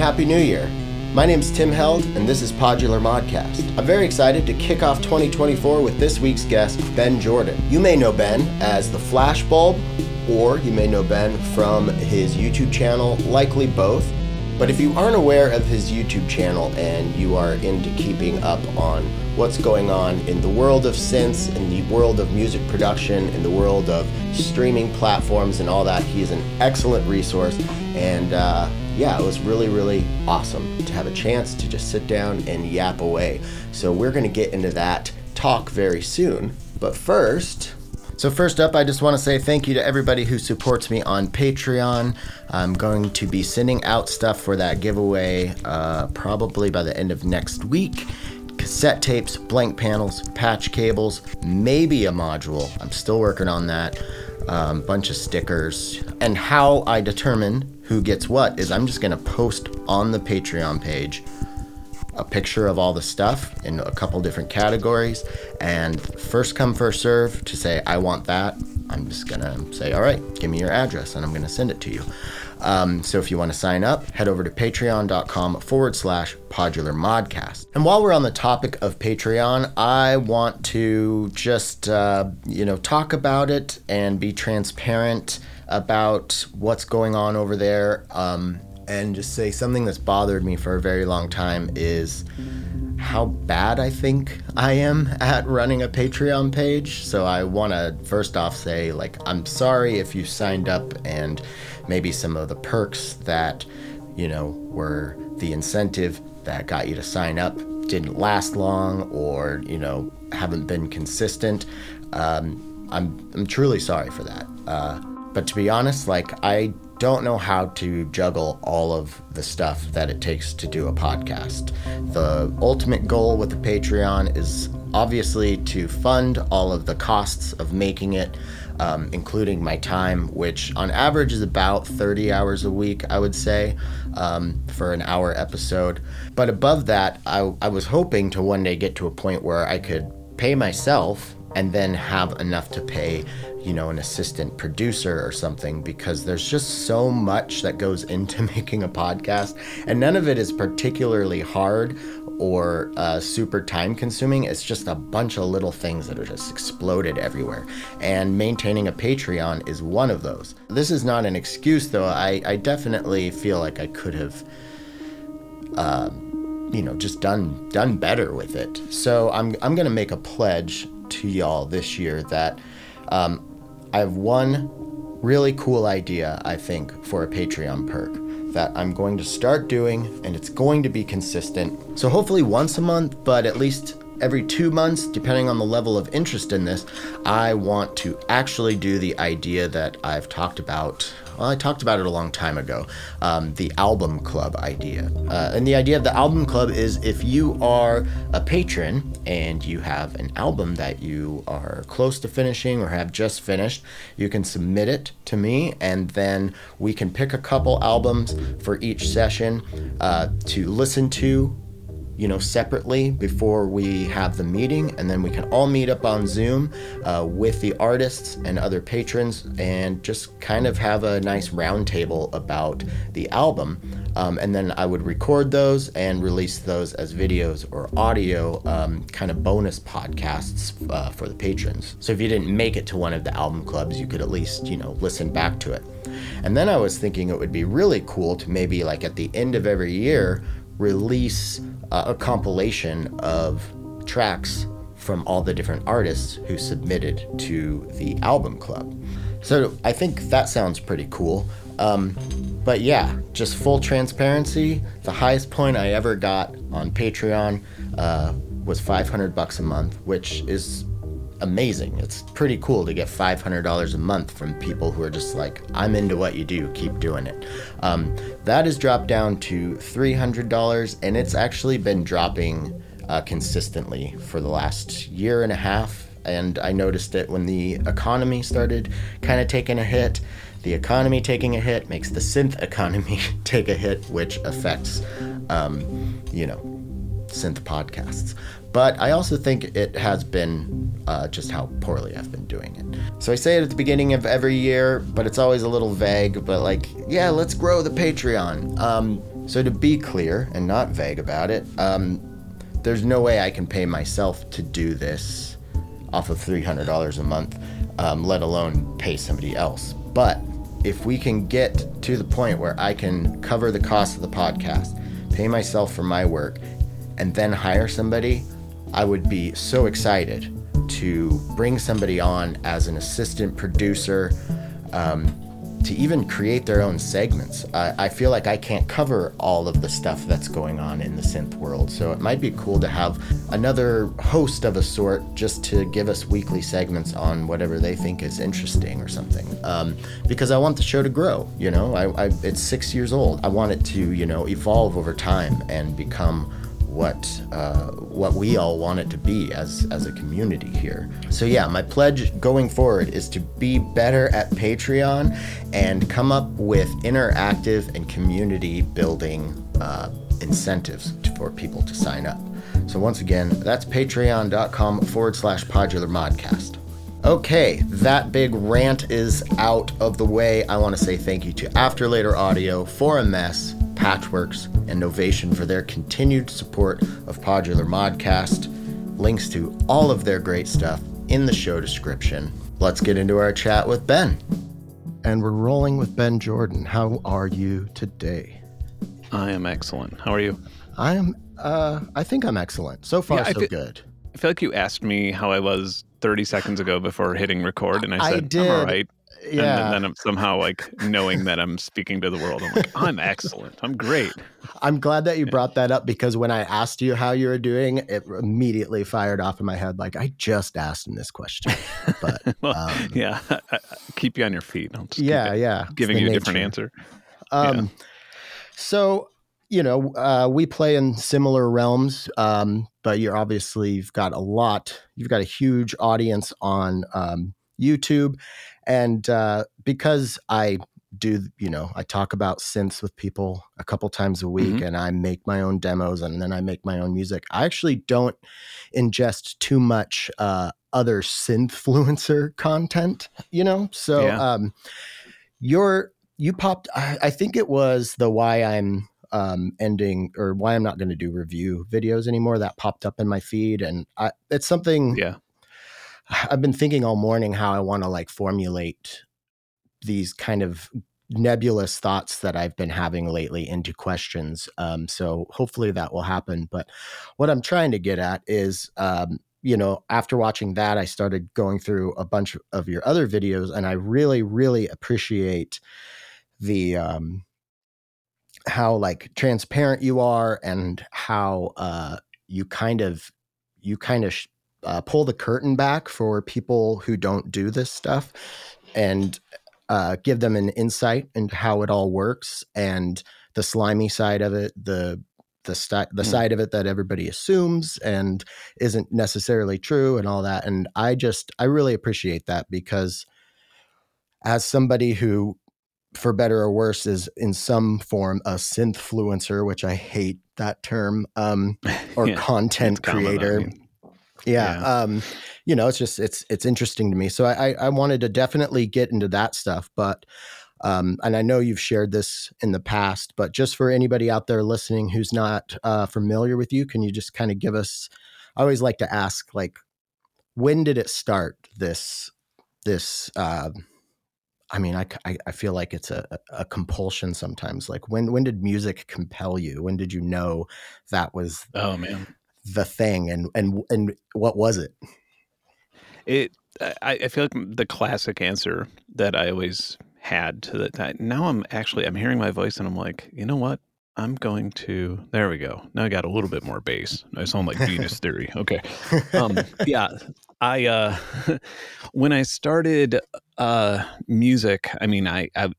Happy New Year. My name's Tim Held, and this is Podular Modcast. I'm very excited to kick off 2024 with this week's guest, Benn Jordan. You may know Benn as the Flashbulb, or you may know Benn from his YouTube channel, likely both. But if you aren't aware of his YouTube channel and you are into keeping up on what's going on in the world of synths, in the world of music production, in the world of streaming platforms and all that, he is an excellent resource. And uh, yeah, it was really, really awesome to have a chance to just sit down and yap away. So we're going to get into that talk very soon. But first, so, first up, I just want to say thank you to everybody who supports me on Patreon. I'm going to be sending out stuff for that giveaway uh, probably by the end of next week cassette tapes, blank panels, patch cables, maybe a module. I'm still working on that. Um, bunch of stickers. And how I determine who gets what is I'm just going to post on the Patreon page a picture of all the stuff in a couple different categories and first come first serve to say i want that i'm just gonna say all right give me your address and i'm gonna send it to you. Um, so if you want to sign up head over to patreon.com forward slash podular modcast. And while we're on the topic of patreon i want to just uh, you know talk about it and be transparent about what's going on over there um, and just say something that's bothered me for a very long time is how bad I think I am at running a Patreon page. So I want to first off say, like, I'm sorry if you signed up and maybe some of the perks that, you know, were the incentive that got you to sign up didn't last long or, you know, haven't been consistent. Um, I'm, I'm truly sorry for that. Uh, but to be honest, like, I don't know how to juggle all of the stuff that it takes to do a podcast. The ultimate goal with the Patreon is obviously to fund all of the costs of making it, um, including my time, which on average is about 30 hours a week, I would say, um, for an hour episode. But above that, I, I was hoping to one day get to a point where I could pay myself and then have enough to pay you know, an assistant producer or something because there's just so much that goes into making a podcast, and none of it is particularly hard or uh, super time consuming. It's just a bunch of little things that are just exploded everywhere. And maintaining a Patreon is one of those. This is not an excuse, though. I, I definitely feel like I could have. Uh, you know, just done done better with it. So I'm I'm gonna make a pledge to y'all this year that um, I have one really cool idea, I think, for a Patreon perk that I'm going to start doing, and it's going to be consistent. So, hopefully, once a month, but at least every two months, depending on the level of interest in this, I want to actually do the idea that I've talked about. Well, I talked about it a long time ago um, the album club idea. Uh, and the idea of the album club is if you are a patron and you have an album that you are close to finishing or have just finished, you can submit it to me, and then we can pick a couple albums for each session uh, to listen to you know, separately before we have the meeting, and then we can all meet up on Zoom uh, with the artists and other patrons and just kind of have a nice roundtable about the album. Um, and then I would record those and release those as videos or audio um, kind of bonus podcasts uh, for the patrons. So if you didn't make it to one of the album clubs, you could at least, you know, listen back to it. And then I was thinking it would be really cool to maybe like at the end of every year release a compilation of tracks from all the different artists who submitted to the album club. So I think that sounds pretty cool. Um, but yeah, just full transparency. The highest point I ever got on Patreon uh, was 500 bucks a month, which is amazing. It's pretty cool to get $500 a month from people who are just like, I'm into what you do, keep doing it. Um, that has dropped down to $300, and it's actually been dropping uh, consistently for the last year and a half. And I noticed it when the economy started kind of taking a hit. The economy taking a hit makes the synth economy take a hit, which affects, um, you know, synth podcasts. But I also think it has been uh, just how poorly I've been doing it. So I say it at the beginning of every year, but it's always a little vague. But like, yeah, let's grow the Patreon. Um, So to be clear and not vague about it, um, there's no way I can pay myself to do this off of $300 a month, um, let alone pay somebody else. But if we can get to the point where I can cover the cost of the podcast, pay myself for my work, and then hire somebody, I would be so excited to bring somebody on as an assistant producer. Um, to even create their own segments. I, I, feel like I can't cover all of the stuff that's going on in the synth world, so it might be cool to have another host of a sort just to give us weekly segments on whatever they think is interesting or something. Um, because I want the show to grow. You know, I, I, it's six years old. I want it to you know evolve over time and become what uh, what we all want it to be as as a community here. So yeah, my pledge going forward is to be better at Patreon and come up with interactive and community building uh, incentives for people to sign up. So once again, that's patreon.com forward slash podular modcast. Okay, that big rant is out of the way. I want to say thank you to After Later Audio, 4ms, Patchwerks, and Novation for their continued support of Podular Modcast. Links to all of their great stuff in the show description. Let's get into our chat with Benn. And we're rolling with Benn Jordan. How are you today? I am excellent. How are you? I am uh I think I'm excellent. So far yeah, so good. I feel like you asked me how I was 30 seconds ago before hitting record and I said I did. I'm all right yeah. And then, I'm somehow like knowing that I'm speaking to the world. I'm like, I'm excellent. I'm great. I'm glad that you brought that up because when I asked you how you were doing, it immediately fired off in my head. Like I just asked him this question, but well, um, yeah, I, I keep you on your feet. yeah, yeah, giving you a different answer. Um, yeah. so you know, uh, we play in similar realms, um, but you're obviously you've got a lot. You've got a huge audience on um, YouTube, and uh, because I do, you know, I talk about synths with people a couple times a week mm-hmm. and I make my own demos and then I make my own music. I actually don't ingest too much uh, other synthfluencer content, you know? So, yeah. um, you're, you popped, I, I think it was the why I'm um, ending or why I'm not going to do review videos anymore that popped up in my feed. And I, it's something yeah. I've been thinking all morning how I want to like formulate these kind of nebulous thoughts that I've been having lately into questions. Um, so hopefully that will happen. But what I'm trying to get at is, um, you know, after watching that, I started going through a bunch of your other videos, and I really, really appreciate the um, how like transparent you are and how uh, you kind of you kind of sh- uh, pull the curtain back for people who don't do this stuff and uh, give them an insight into how it all works and the slimy side of it, the the, st- the mm. side of it that everybody assumes and isn't necessarily true and all that. And I just I really appreciate that because as somebody who for better or worse is in some form a synthfluencer, which I hate that term, um, or yeah, content creator. Yeah, yeah. Um, you know, it's just it's it's interesting to me. So I I wanted to definitely get into that stuff, but um, and I know you've shared this in the past, but just for anybody out there listening who's not uh, familiar with you, can you just kind of give us? I always like to ask, like, when did it start? This this. Uh, I mean, I, I, I feel like it's a, a compulsion sometimes. Like, when when did music compel you? When did you know that was? Oh man, the thing and and and what was it? It i, I feel like the classic answer that i always had to that now i'm actually i'm hearing my voice and i'm like you know what? I'm going to there we go. Now i got a little bit more bass. I sound like venus theory. Okay. Um yeah. I uh when i started uh music i mean i i,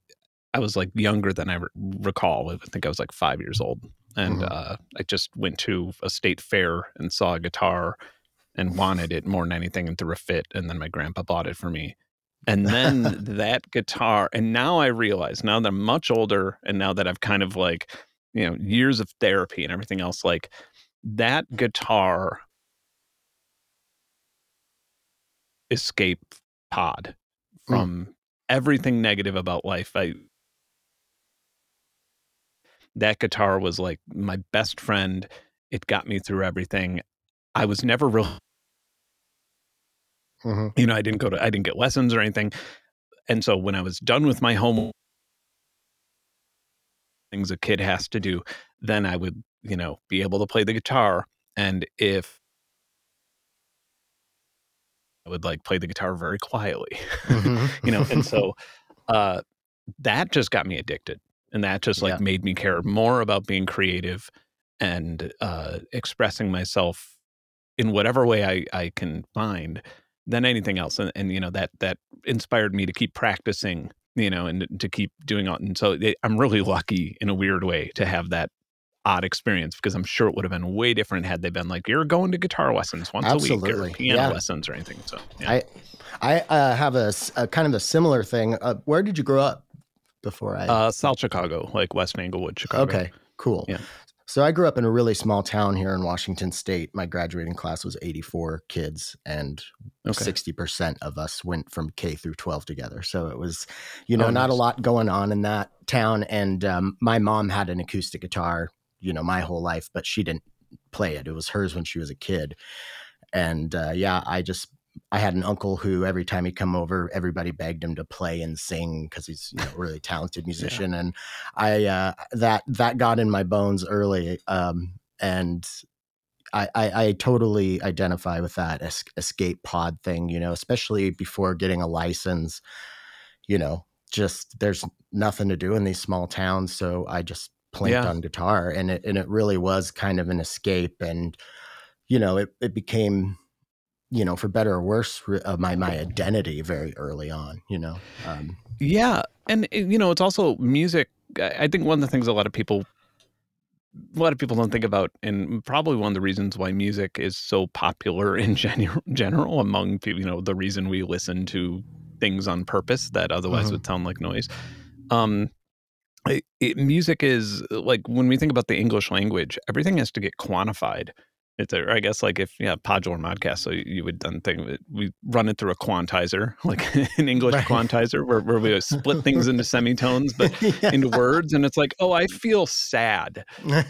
I was like younger than i recall. I think i was like five years old and mm-hmm. uh, I just went to a state fair and saw a guitar and wanted it more than anything and threw a fit, and then my grandpa bought it for me. And then that guitar, and now I realize now that I'm much older, and now that I've kind of like, you know, years of therapy and everything else, like that guitar escape pod mm. from mm. everything negative about life. I that guitar was like my best friend. It got me through everything. I was never real, hmm you know, I didn't go to, I didn't get lessons or anything. And so when I was done with my home things a kid has to do, then I would, you know, be able to play the guitar. And if I would like play the guitar very quietly, hmm you know, and so uh, that just got me addicted. And that just like Yeah. made me care more about being creative and uh, expressing myself in whatever way I, I can find than anything else. And, and, you know, that, that inspired me to keep practicing, you know, and to keep doing it. And so it, I'm really lucky in a weird way to have that odd experience because I'm sure it would have been way different had they been like, you're going to guitar lessons once a week or piano Yeah. lessons or anything. So, yeah. I I uh, have a kind of a similar thing. Uh, where did you grow up before I? uh, South Chicago, like West Englewood, Chicago. okay, cool. Yeah. So I grew up in a really small town here in Washington State. My graduating class was 84 kids, and Okay. 60% of us went from K through 12 together. So it was, you know, Oh, not a lot going on in that town. And um, my mom had an acoustic guitar, you know, my whole life, but she didn't play it. It was hers when she was a kid. And uh, yeah, I just, I had an uncle who every time he'd come over, everybody begged him to play and sing because he's you know, a really talented musician. And I, uh, that, that got in my bones early. Um, and I, I, I totally identify with that es- escape pod thing, you know, especially before getting a license, you know, just there's nothing to do in these small towns. So I just plinked Yeah. on guitar and it, and it really was kind of an escape. And, you know, it, it became, you know, for better or worse, uh, my, my identity very early on, you know? Um, Yeah, and uh, you know, it's also music. I think one of the things a lot of people, a lot of people don't think about, and probably one of the reasons why music is so popular in general, general among people. You know, the reason we listen to things on purpose that otherwise Mhm. would sound like noise. Um, it, it, music is like when we think about the English language, everything has to get quantified. It's a, I guess like if yeah, Podular Modcast, so you would then think that we run it through a quantizer, like an English Right. quantizer, where, where we split things into semitones, but into words, and it's like, oh, I feel sad,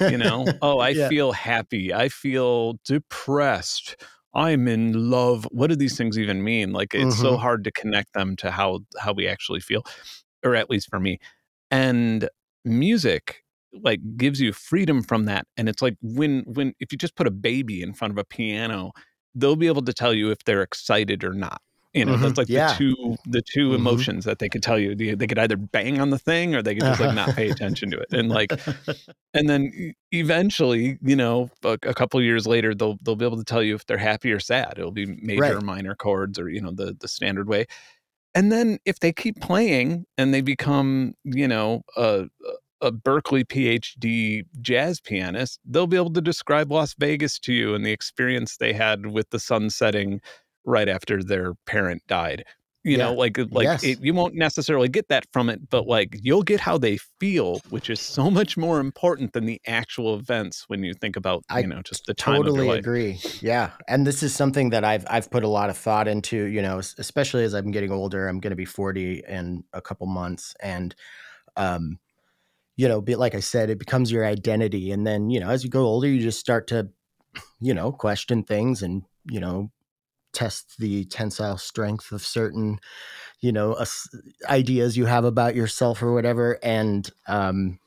you know, oh, I Yeah. feel happy, I feel depressed, I'm in love. What do these things even mean? Like, it's so Mhm. hard to connect them to how how we actually feel, or at least for me. And music like gives you freedom from that and it's like when when if you just put a baby in front of a piano they'll be able to tell you if they're excited or not you know Mhm. that's like Yeah. the two the 2 Mhm. emotions that they could tell you they, they could either bang on the thing or they could just like not pay attention to it and like and then eventually you know a, a couple of years later they'll they'll be able to tell you if they're happy or sad it'll be major or minor chords or you know the the standard way and then if they keep playing and they become you know a a Berklee PhD jazz pianist, they'll be able to describe Las Vegas to you and the experience they had with the sun setting right after their parent died. You know, like like Yes. it, you won't necessarily get that from it, but like you'll get how they feel, which is so much more important than the actual events when you think about I you know just the time totally agree yeah and this is something that i've i've put a lot of thought into you know especially as i'm getting older i'm going to be 40 in a couple months and um you know be like i said it becomes your identity and then you know as you go older you just start to you know question things and you know test the tensile strength of certain you know us ideas you have about yourself or whatever and um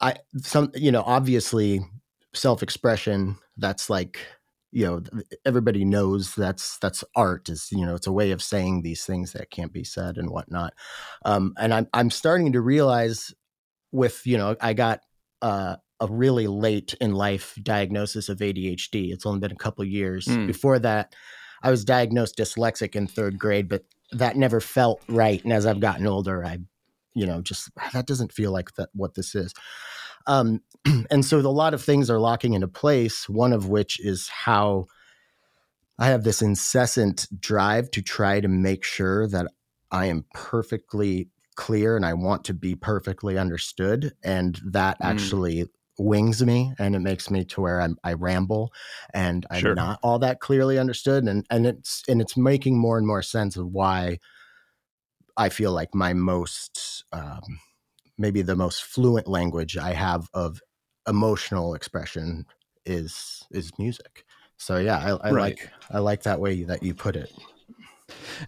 i some you know obviously self-expression that's like you know everybody knows that's that's art is you know it's a way of saying these things that can't be said and whatnot. Um and i'm i'm starting to realize with you know i got uh a really late in life diagnosis of adhd it's only been a couple years. Mm. before that i was diagnosed dyslexic in third grade but that never felt right. And as i've gotten older i you know just that doesn't feel like that what this is. Um and so a lot of things are locking into place one of which is how i have this incessant drive to try to make sure that i am perfectly clear and i want to be perfectly understood and that Mm. actually wings me and it makes me to where I'm, i ramble and i'm Sure. not all that clearly understood and and it's and it's making more and more sense of why i feel like my most um maybe the most fluent language I have of emotional expression is is music. So yeah, I, I Right. like I like that way that you put it.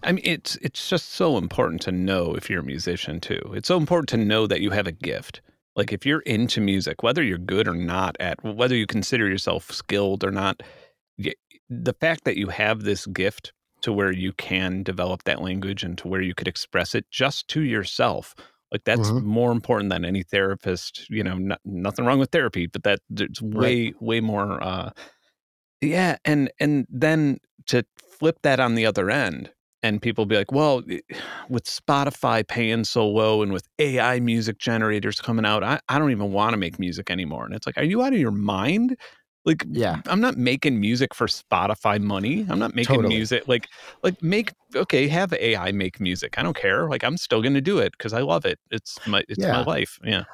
I mean, it's it's just so important to know if you're a musician too. It's so important to know that you have a gift. Like if you're into music, whether you're good or not at whether you consider yourself skilled or not, the fact that you have this gift to where you can develop that language and to where you could express it just to yourself. Like that's Mhm. more important than any therapist, you know, no, nothing wrong with therapy, but that it's way way more uh yeah, and and then to flip that on the other end, and people be like, "Well, eh, with Spotify paying so low and with AI music generators coming out, I, I don't even want to make music anymore." And it's like, are you out of your mind? Like, Yeah. I'm not making music for Spotify money. I'm not making Totally. music like like make okay, have AI make music. I don't care. Like, I'm still going to do it because I love it. It's my it's Yeah. my life. Yeah.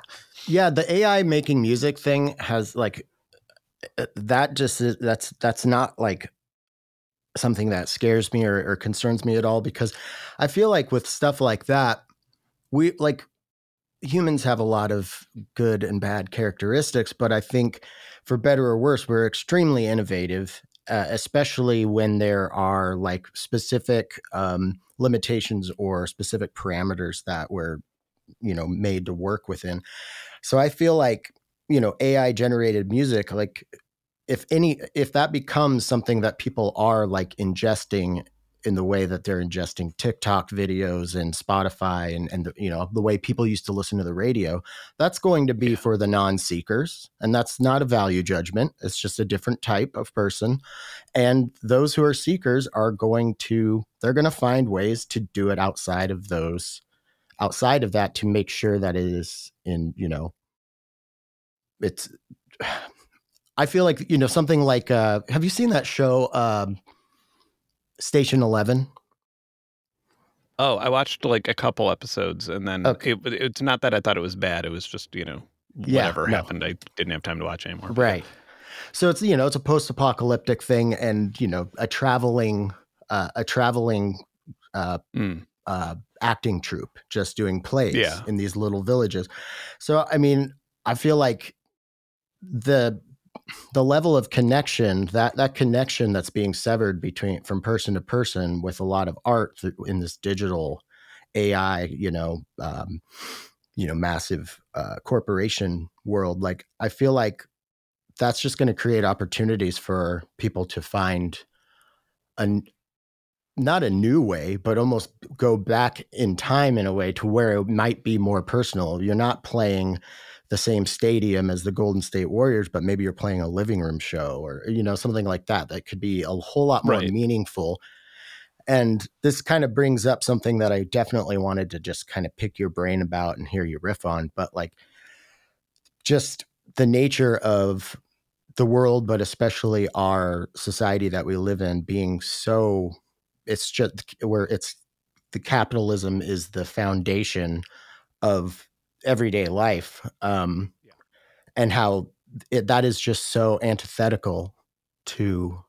Yeah, the AI making music thing has like that just is, that's that's not like something that scares me or, or concerns me at all because I feel like with stuff like that, we like humans have a lot of good and bad characteristics, but I think for better or worse, we're extremely innovative, uh, especially when there are like specific um, limitations or specific parameters that we're you know made to work within. So I feel like you know AI generated music, like if any, if that becomes something that people are like ingesting in the way that they're ingesting TikTok videos and Spotify and and the, you know the way people used to listen to the radio, that's going to be Yeah. for the non-seekers, and that's not a value judgment. It's just a different type of person, and those who are seekers are going to they're going to find ways to do it outside of those outside of that to make sure that it is in you know it's i feel like you know something like uh have you seen that show um station 11 Oh, I watched like a couple episodes, and then Okay. it, it's not that I thought it was bad. It was just you know Yeah, whatever no. happened. I didn't have time to watch anymore. right so it's you know it's a post-apocalyptic thing and you know a traveling uh, a traveling uh Mm, uh, acting troupe just doing plays Yeah. in these little villages. So I mean, I feel like the the level of connection that that connection that's being severed between from person to person with a lot of art in this digital AI, you know, um, you know, massive uh, corporation world. Like I feel like that's just going to create opportunities for people to find an not a new way, but almost go back in time in a way to where it might be more personal. You're not playing the same stadium as the Golden State Warriors, but maybe you're playing a living room show or you know something like that that could be a whole lot more Right. meaningful. And this kind of brings up something that I definitely wanted to just kind of pick your brain about and hear you riff on, but like just the nature of the world, but especially our society that we live in being so it's just where it's the capitalism is the foundation of everyday life um Yeah. and how it, that is just so antithetical to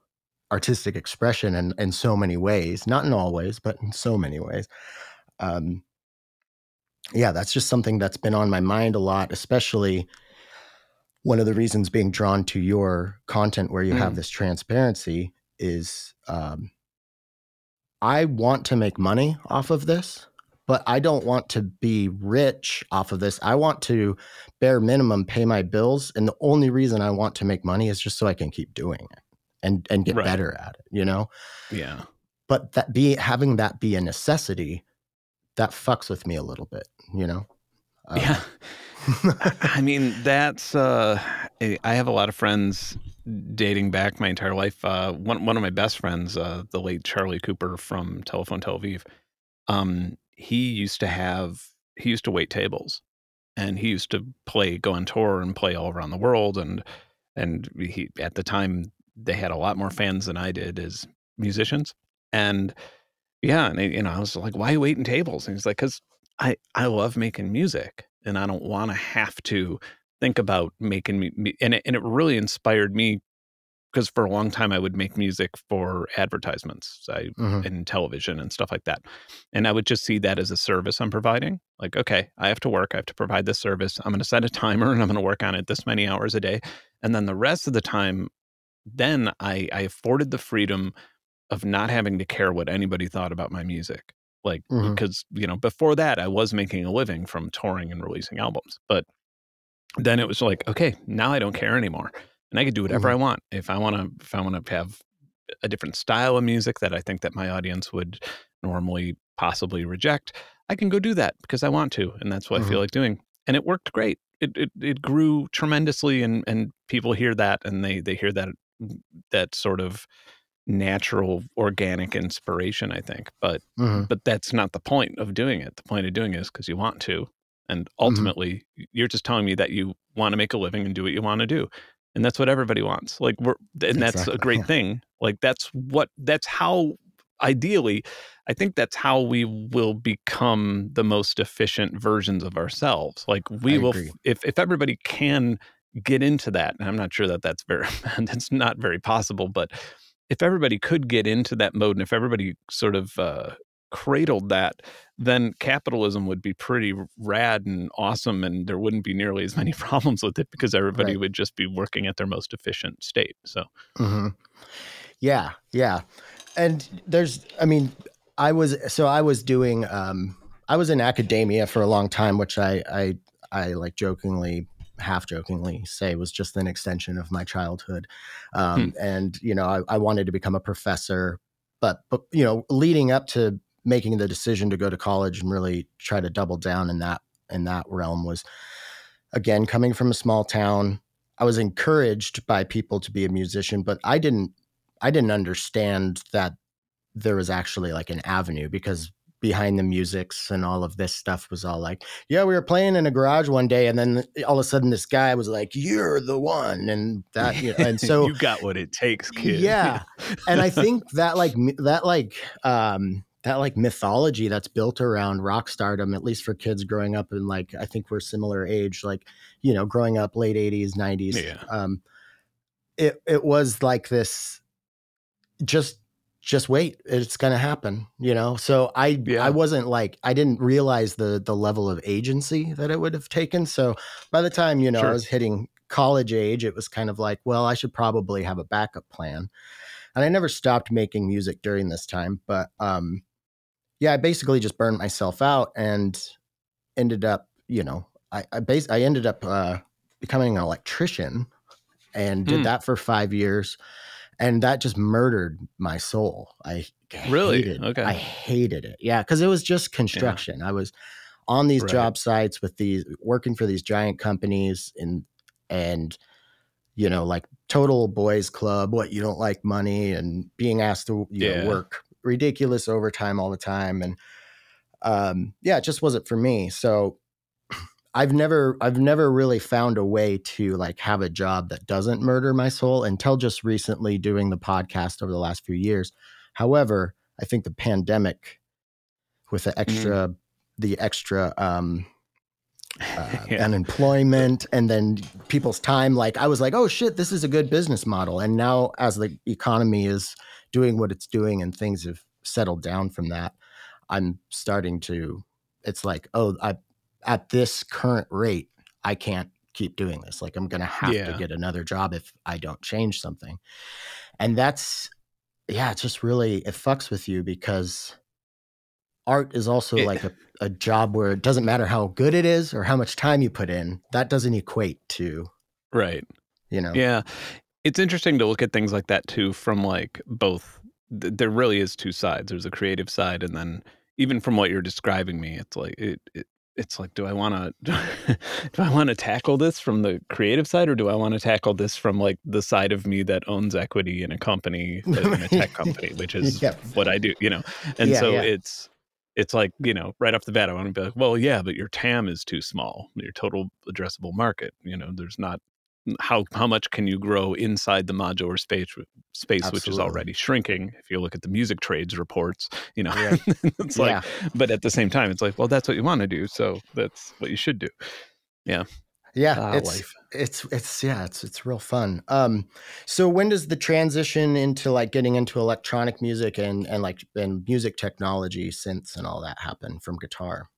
artistic expression in, in so many ways not in all ways but in so many ways um yeah that's just something that's been on my mind a lot especially one of the reasons being drawn to your content where you have Mm. this transparency is um, I want to make money off of this, but I don't want to be rich off of this. I want to bare minimum pay my bills, and the only reason I want to make money is just so I can keep doing it and and get Right. better at it. You know, Yeah. but that be having that be a necessity that fucks with me a little bit. You know. Um, yeah. I mean, that's uh I I have a lot of friends dating back my entire life. Uh one one of my best friends, uh the late Charlie Cooper from Telephone Tel Aviv. Um he used to have he used to wait tables and he used to play go on tour and play all around the world and and he at the time they had a lot more fans than I did as musicians. And yeah, and you know, I was like, why are you waiting tables? And he's like, because I I love making music, and I don't want to have to think about making me- And it, and it really inspired me because for a long time I would make music for advertisements I, Mhm. and television and stuff like that. And I would just see that as a service I'm providing. Like, okay, I have to work, I have to provide this service. I'm going to set a timer and I'm going to work on it this many hours a day. And then the rest of the time, then I, I afforded the freedom of not having to care what anybody thought about my music. Like, Mhm. because, you know, before that, I was making a living from touring and releasing albums. But then it was like, okay, now I don't care anymore and I could do whatever Mhm. I want. If I want to, if I want to have a different style of music that I think that my audience would normally possibly reject, I can go do that because I want to, and that's what I Mhm. feel like doing. And it worked great. It it, it grew tremendously, and and people hear that, and they they hear that that sort of natural organic inspiration i think but Mhm. but that's not the point of doing it the point of doing it is because you want to and Mm-hmm. ultimately you're just telling me that you want to make a living and do what you want to do and that's what everybody wants like we're and that's Exactly, a great yeah. thing like that's what that's how ideally i think that's how we will become the most efficient versions of ourselves like we I will agree. if if everybody can get into that and i'm not sure that that's very that's not very possible but if everybody could get into that mode and if everybody sort of uh, cradled that, then capitalism would be pretty rad and awesome, and there wouldn't be nearly as many problems with it because everybody Right. would just be working at their most efficient state. So, hmm Yeah, yeah. And there's, I mean, I was so I was doing, um, I was in academia for a long time, which I, I, I like jokingly, half jokingly say was just an extension of my childhood. Um, And you know, I, I wanted to become a professor, but but you know, leading up to making the decision to go to college and really try to double down in that in that realm was again coming from a small town i was encouraged by people to be a musician but i didn't i didn't understand that there was actually like an avenue because behind the musics and all of this stuff was all like yeah we were playing in a garage one day and then all of a sudden this guy was like you're the one and that you know, and so you got what it takes, kid. Yeah. and I think that like that like um that like mythology that's built around rock stardom, at least for kids growing up in like I think we're similar age, like you know, growing up late eighties, nineties. Yeah. Um it it was like this just just wait, it's gonna happen, you know. So I Yeah. I wasn't like I didn't realize the the level of agency that it would have taken. So by the time, you know, I was hitting college age, it was kind of like, well, I should probably have a backup plan. And I never stopped making music during this time, but um yeah, I basically just burned myself out and ended up, you know, I I bas- I ended up uh becoming an electrician and did Hmm. that for 5 years and that just murdered my soul. I Really? hated, Okay. I hated it. Yeah, because it was just construction. I was on these Right. job sites with these working for these giant companies and and you know like total boys club. What you don't like money and being asked to you Yeah. know, work ridiculous overtime all the time and um yeah it just wasn't for me so I've never I've never really found a way to like have a job that doesn't murder my soul until just recently doing the podcast over the last few years. However, I think the pandemic with the extra the extra um uh, Yeah. unemployment and then people's time like I was like, "Oh shit, this is a good business model." And now as the economy is doing what it's doing and things have settled down from that, I'm starting to it's like, "Oh, I at this current rate, I can't keep doing this. Like I'm going to have Yeah. to get another job if I don't change something." And that's yeah, it's just really it fucks with you because art is also It- like a, a job where it doesn't matter how good it is or how much time you put in. That doesn't equate to, Right. you know. Yeah. It's interesting to look at things like that too from like both th- there really is two sides. There's a creative side and then even from what you're describing me, it's like it, it it's like do I want to do I want to tackle this from the creative side or do I want to tackle this from like the side of me that owns equity in a company in a tech company, which is Yeah. what I do, you know. And Yeah, so yeah. it's it's like, you know, right off the bat I want to be like, well, yeah, but your TAM is too small. Your total addressable market, you know, there's not how how much can you grow inside the modular space space which is already shrinking if you look at the music trades reports you know Right. it's like yeah. but at the same time it's like well that's what you want to do so that's what you should do Yeah. Yeah, uh, it's life. it's it's yeah, it's it's real fun. Um, so when does the transition into like getting into electronic music and and like and music technology, synths, and all that happen from guitar?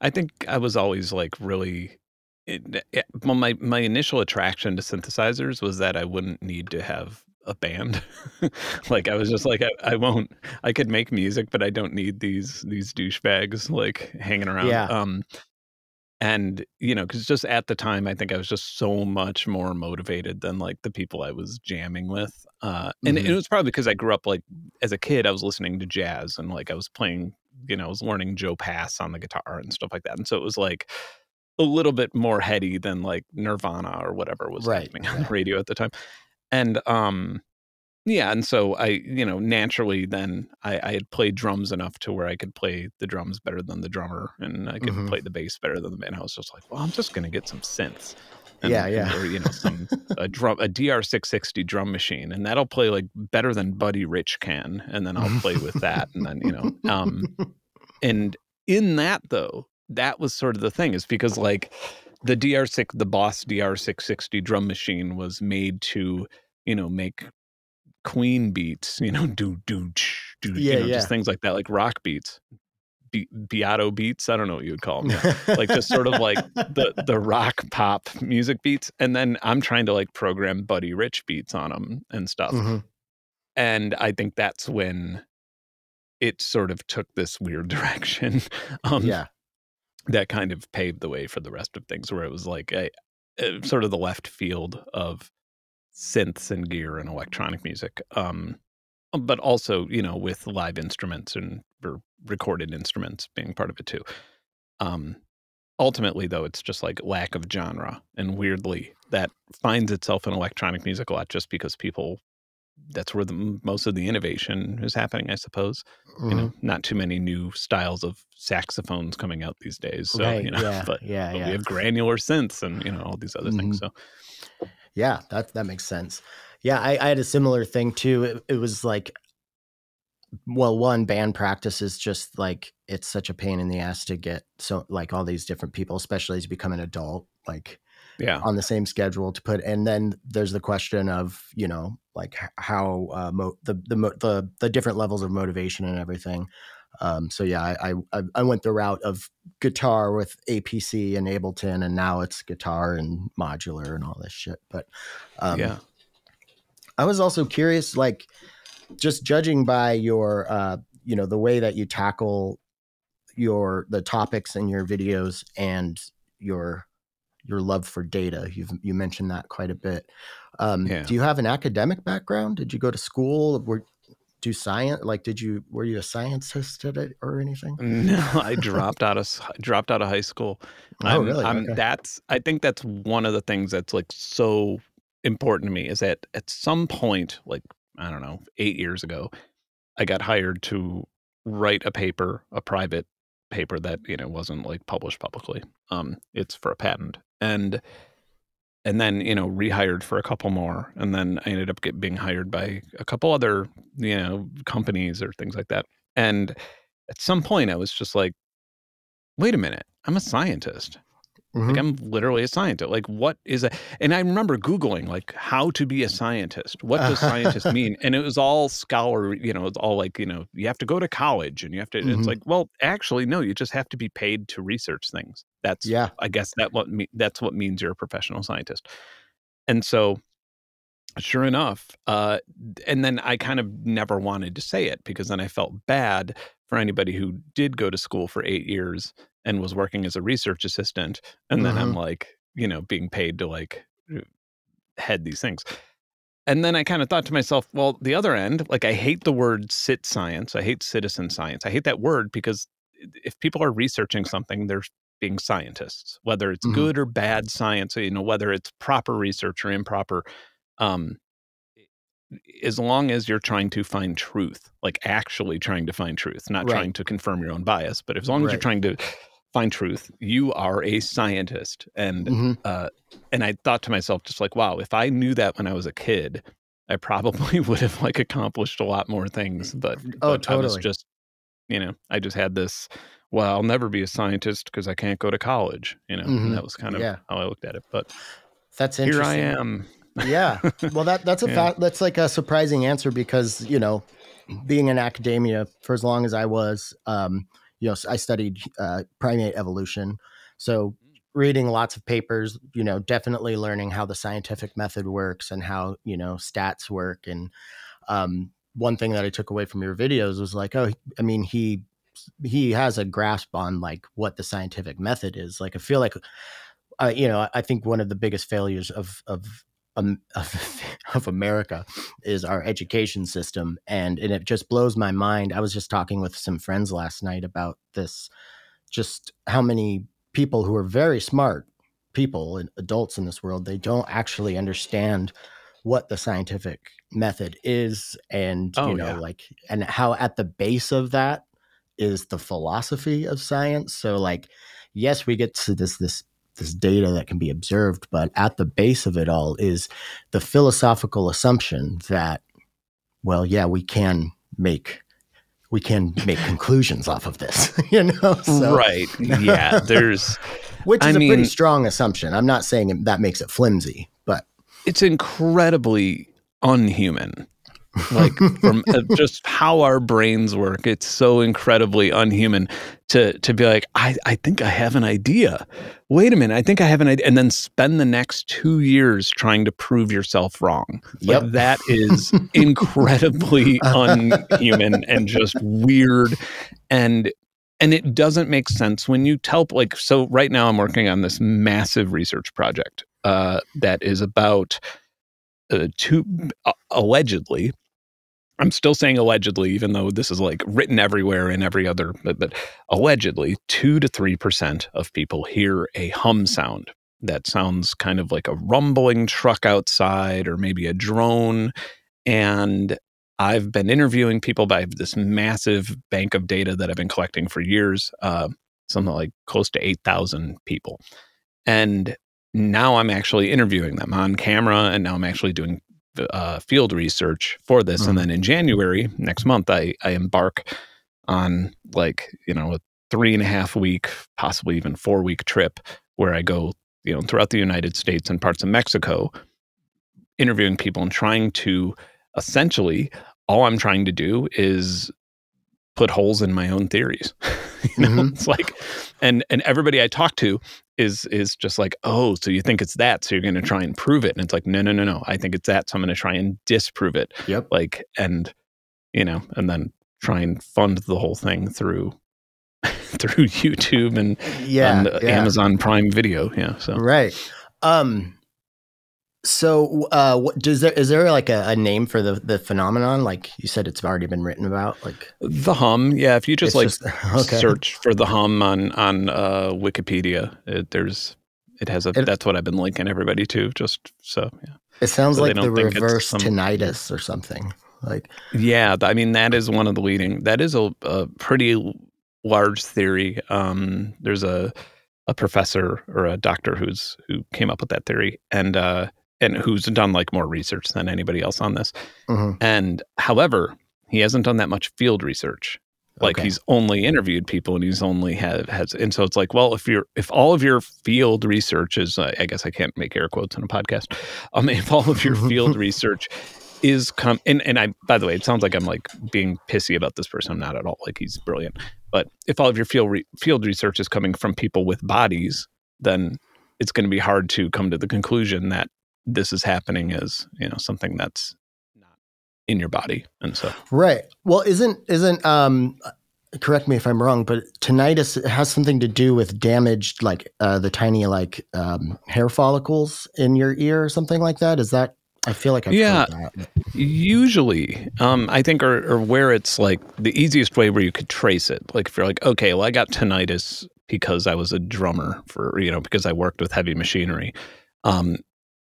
I think I was always like really. It, it, well, my my initial attraction to synthesizers was that I wouldn't need to have a band. like I was just like I, I, won't. I could make music, but I don't need these these douchebags like hanging around. Yeah. Um, and you know because just at the time i think i was just so much more motivated than like the people i was jamming with uh and mm-hmm. it was probably because i grew up like as a kid i was listening to jazz and like i was playing you know i was learning joe pass on the guitar and stuff like that and so it was like a little bit more heady than like nirvana or whatever was right. happening on the radio at the time and um yeah, and so I, you know, naturally then I, I had played drums enough to where I could play the drums better than the drummer, and I could mm-hmm. play the bass better than the man. I was just like, well, I'm just going to get some synths. And, yeah, yeah. Or, you know, some a drum a DR660 drum machine, and that'll play like better than Buddy Rich can, and then I'll play with that, and then you know, um, and in that though, that was sort of the thing, is because like the DR6, the Boss DR660 drum machine was made to you know make Queen beats, you know, do do do, yeah, you know, yeah. just things like that, like rock beats, Be- Beato beats. I don't know what you would call them, like just sort of like the the rock pop music beats, and then I'm trying to like program Buddy Rich beats on them and stuff, mm-hmm. and I think that's when it sort of took this weird direction. um, yeah, that kind of paved the way for the rest of things, where it was like a, a sort of the left field of synths and gear and electronic music. Um, but also, you know, with live instruments and recorded instruments being part of it too. Um, ultimately, though, it's just like lack of genre, and weirdly, that finds itself in electronic music a lot, just because people. That's where the most of the innovation is happening, I suppose. Mm-hmm. You know, not too many new styles of saxophones coming out these days. So right, you know, yeah, but, yeah, but yeah. we have granular synths and you know all these other mm-hmm. things. So yeah, that that makes sense. Yeah, I, I had a similar thing too. It, it was like, well, one band practice is just like it's such a pain in the ass to get so like all these different people, especially as you become an adult, like yeah, on the same schedule to put. And then there's the question of you know like how uh, mo- the the the the different levels of motivation and everything. Um, so yeah, I, I, I went the route of guitar with APC and Ableton, and now it's guitar and modular and all this shit. But um, yeah, I was also curious, like just judging by your, uh, you know, the way that you tackle your the topics in your videos and your your love for data. You've you mentioned that quite a bit. Um, yeah. Do you have an academic background? Did you go to school? Were do science? Like, did you were you a scientist at it or anything? No, I dropped out of dropped out of high school. Oh, I'm, really? I'm, okay. That's I think that's one of the things that's like so important to me is that at some point, like I don't know, eight years ago, I got hired to write a paper, a private paper that you know wasn't like published publicly. Um, it's for a patent, and and then you know rehired for a couple more and then i ended up get, being hired by a couple other you know companies or things like that. And at some point i was just like wait a minute i'm a scientist Mm-hmm. Like I'm literally a scientist. Like what is a and I remember Googling like how to be a scientist. What does scientist mean? And it was all scholar, you know, it's all like, you know, you have to go to college and you have to mm-hmm. it's like, well, actually, no, you just have to be paid to research things. That's yeah, I guess that what me, that's what means you're a professional scientist. And so sure enough, uh, and then I kind of never wanted to say it because then I felt bad for anybody who did go to school for eight years and was working as a research assistant and then mm-hmm. i'm like you know being paid to like head these things and then i kind of thought to myself well the other end like i hate the word sit science i hate citizen science i hate that word because if people are researching something they're being scientists whether it's mm-hmm. good or bad science you know whether it's proper research or improper um as long as you're trying to find truth, like actually trying to find truth, not right. trying to confirm your own bias, but as long as right. you're trying to find truth. You are a scientist, and mm-hmm. uh, and I thought to myself, just like, wow, if I knew that when I was a kid, I probably would have like accomplished a lot more things. But oh, but totally. I was just, you know, I just had this well, I'll never be a scientist because I can't go to college. You know, Mhm. that was kind of Yeah. how I looked at it. But That's here. I am. Yeah. Well, that that's a Yeah. fact. That's like a surprising answer because you know, being in academia for as long as I was, um, you know, I studied uh, primate evolution, so reading lots of papers, you know, definitely learning how the scientific method works and how you know stats work. And um, one thing that I took away from your videos was like, oh, I mean, he he has a grasp on like what the scientific method is. Like, I feel like uh, you know, I think one of the biggest failures of of um, of, of America is our education system, and and it just blows my mind. I was just talking with some friends last night about this, just how many people who are very smart people and adults in this world they don't actually understand what the scientific method is and Oh, you know yeah. like and how at the base of that is the philosophy of science so like yes we get to this this this data that can be observed but at the base of it all is the philosophical assumption that well yeah we can make we can make conclusions off of this you know so, right. Yeah. There's which I is a pretty strong assumption i'm not saying that makes it flimsy but it's incredibly unhuman. like from uh, just how our brains work it's so incredibly unhuman to to be like i i think i have an idea. Wait a minute i think i have an idea and then spend the next 2 years trying to prove yourself wrong. Yep. like that is incredibly unhuman and just weird. And and it doesn't make sense when you tell like so right now i'm working on this massive research project uh, that is about uh, two uh, allegedly i'm still saying allegedly even though this is like written everywhere in every other but, but allegedly 2 to 3% of people hear a hum sound that sounds kind of like a rumbling truck outside or maybe a drone. And i've been interviewing people by this massive bank of data that i've been collecting for years uh, something like close to 8000 people. And now I'm actually interviewing them on camera, and now I'm actually doing uh, field research for this. Mhm. And then in January next month, I, I embark on like you know a three and a half week, possibly even four week trip where I go you know throughout the United States and parts of Mexico, interviewing people and trying to essentially all I'm trying to do is put holes in my own theories. you know, Mhm. it's like, and and everybody I talk to is is just like, oh, so you think it's that, so you're going to try and prove it, and it's like, no, no, no, no, I think it's that, so I'm going to try and disprove it, yep like, and you know, and then try and fund the whole thing through through YouTube and, yeah, and yeah. Amazon Prime Video, yeah. So right um so uh what does there is there like a, a name for the the phenomenon like you said it's already been written about like the hum, yeah. If you just like okay search for the hum on on uh, Wikipedia, it, there's it has a. It- that's what I've been linking everybody to, just so yeah. it sounds so like the don't think it's reverse some- tinnitus or something like Yeah, I mean that is one of the leading. That is a, a pretty large theory. Um, there's a a professor or a doctor who's who came up with that theory, and uh, and who's done like more research than anybody else on this. mhm, And however, he hasn't done that much field research. Like okay. he's only interviewed people, and he's only had has. And so it's like, well, if you're if all of your field research is, uh, I guess I can't make air quotes on a podcast. Um, if all of your field research is come and and I by the way, it sounds like I'm like being pissy about this person. I'm not at all. Like he's brilliant. But if all of your field re- field research is coming from people with bodies, then it's going to be hard to come to the conclusion that this is happening as you know something that's not in your body. And so Right. Well, isn't isn't um correct me if I'm wrong, but tinnitus has something to do with damaged like uh the tiny like um hair follicles in your ear or something like that. Is that I feel like I've Yeah. Usually, um, I think, or, or where it's like the easiest way where you could trace it. Like if you're like, okay, well, I got tinnitus because I was a drummer for, you know, because I worked with heavy machinery. Um,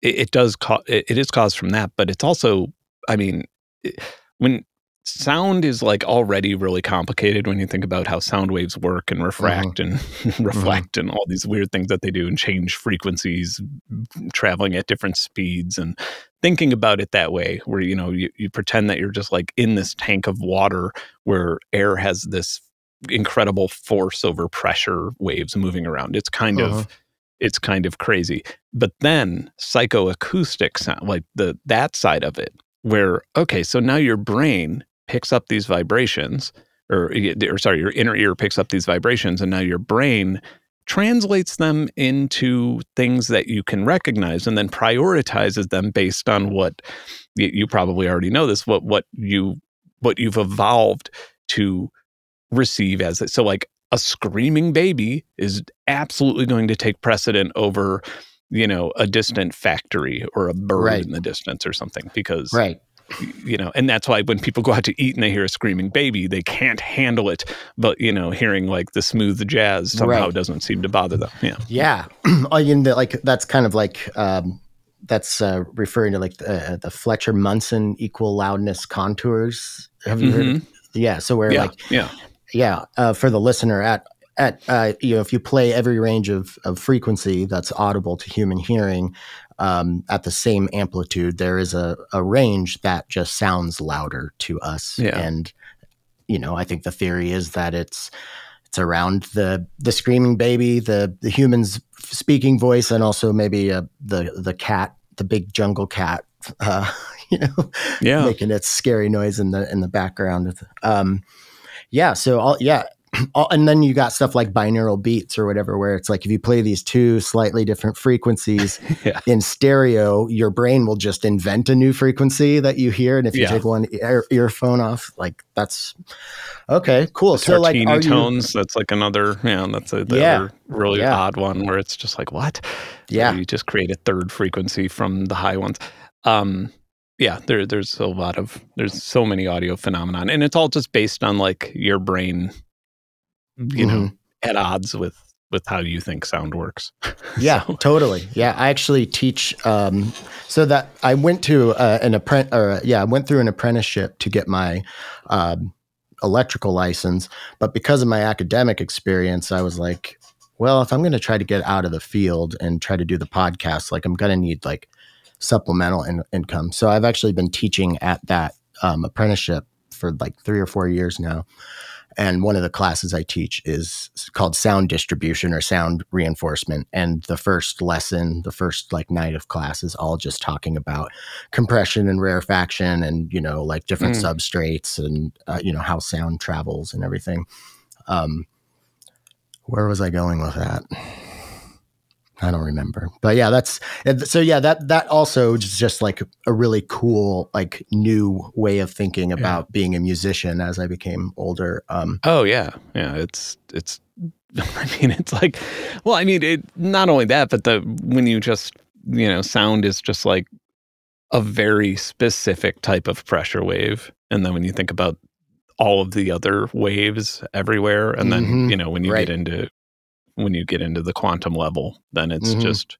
it, it does, co- it, it is caused from that, but it's also, I mean, it, when sound is like already really complicated when you think about how sound waves work and refract and reflect and all these weird things that they do and change frequencies traveling at different speeds and thinking about it that way where you know you, you pretend that you're just like in this tank of water where air has this incredible force over pressure waves moving around. It's kind uh-huh. of it's kind of crazy. But then psychoacoustic sound, like the that side of it, where okay, so now your brain picks up these vibrations, or or sorry, your inner ear picks up these vibrations, and now your brain translates them into things that you can recognize and then prioritizes them based on what you probably already know this what what you what you've evolved to receive as. So like a screaming baby is absolutely going to take precedent over you know a distant factory or a bird right. in the distance or something because right you know and that's why when people go out to eat and they hear a screaming baby they can't handle it but you know hearing like the smooth jazz somehow right. doesn't seem to bother them yeah yeah in the, like that's kind of like um that's uh, referring to like the, uh, the Fletcher Munson equal loudness contours. Have you mm-hmm. heard? Yeah. So where yeah, like yeah yeah uh, for the listener at at uh, you know if you play every range of, of frequency that's audible to human hearing um, at the same amplitude there is a, a range that just sounds louder to us. Yeah. and you know i think the theory is that it's it's around the the screaming baby the the human's speaking voice and also maybe uh, the the cat the big jungle cat uh, you know yeah. making its scary noise in the in the background. Um, yeah so all yeah all, and then you got stuff like binaural beats or whatever where it's like if you play these two slightly different frequencies yeah. in stereo your brain will just invent a new frequency that you hear and if you yeah. take one ear, earphone off like that's okay cool the so like are tones you, that's like another yeah that's a yeah, really yeah. odd one where it's just like what yeah you just create a third frequency from the high ones um yeah there, there's a lot of there's so many audio phenomenon and it's all just based on like your brain you mm-hmm. know at odds with with how you think sound works yeah so. totally yeah i actually teach um so that i went to uh, an apprentice or yeah i went through an apprenticeship to get my um, electrical license but because of my academic experience i was like well if i'm going to try to get out of the field and try to do the podcast like i'm going to need like supplemental in- income. So I've actually been teaching at that um, apprenticeship for like three or four years now. And one of the classes I teach is called sound distribution or sound reinforcement. And the first lesson, the first like night of class is all just talking about compression and rarefaction and, you know, like different mm. substrates and, uh, you know, how sound travels and everything. Um, where was I going with that? I don't remember, but yeah, that's so. Yeah, that that also is just like a really cool, like new way of thinking about yeah. being a musician as I became older. Um, oh yeah, yeah. It's it's. I mean, it's like, well, I mean, it not only that, but the when you just you know, sound is just like a very specific type of pressure wave, and then when you think about all of the other waves everywhere, and then mm-hmm. you know when you right. get into when you get into the quantum level, then it's mm-hmm. just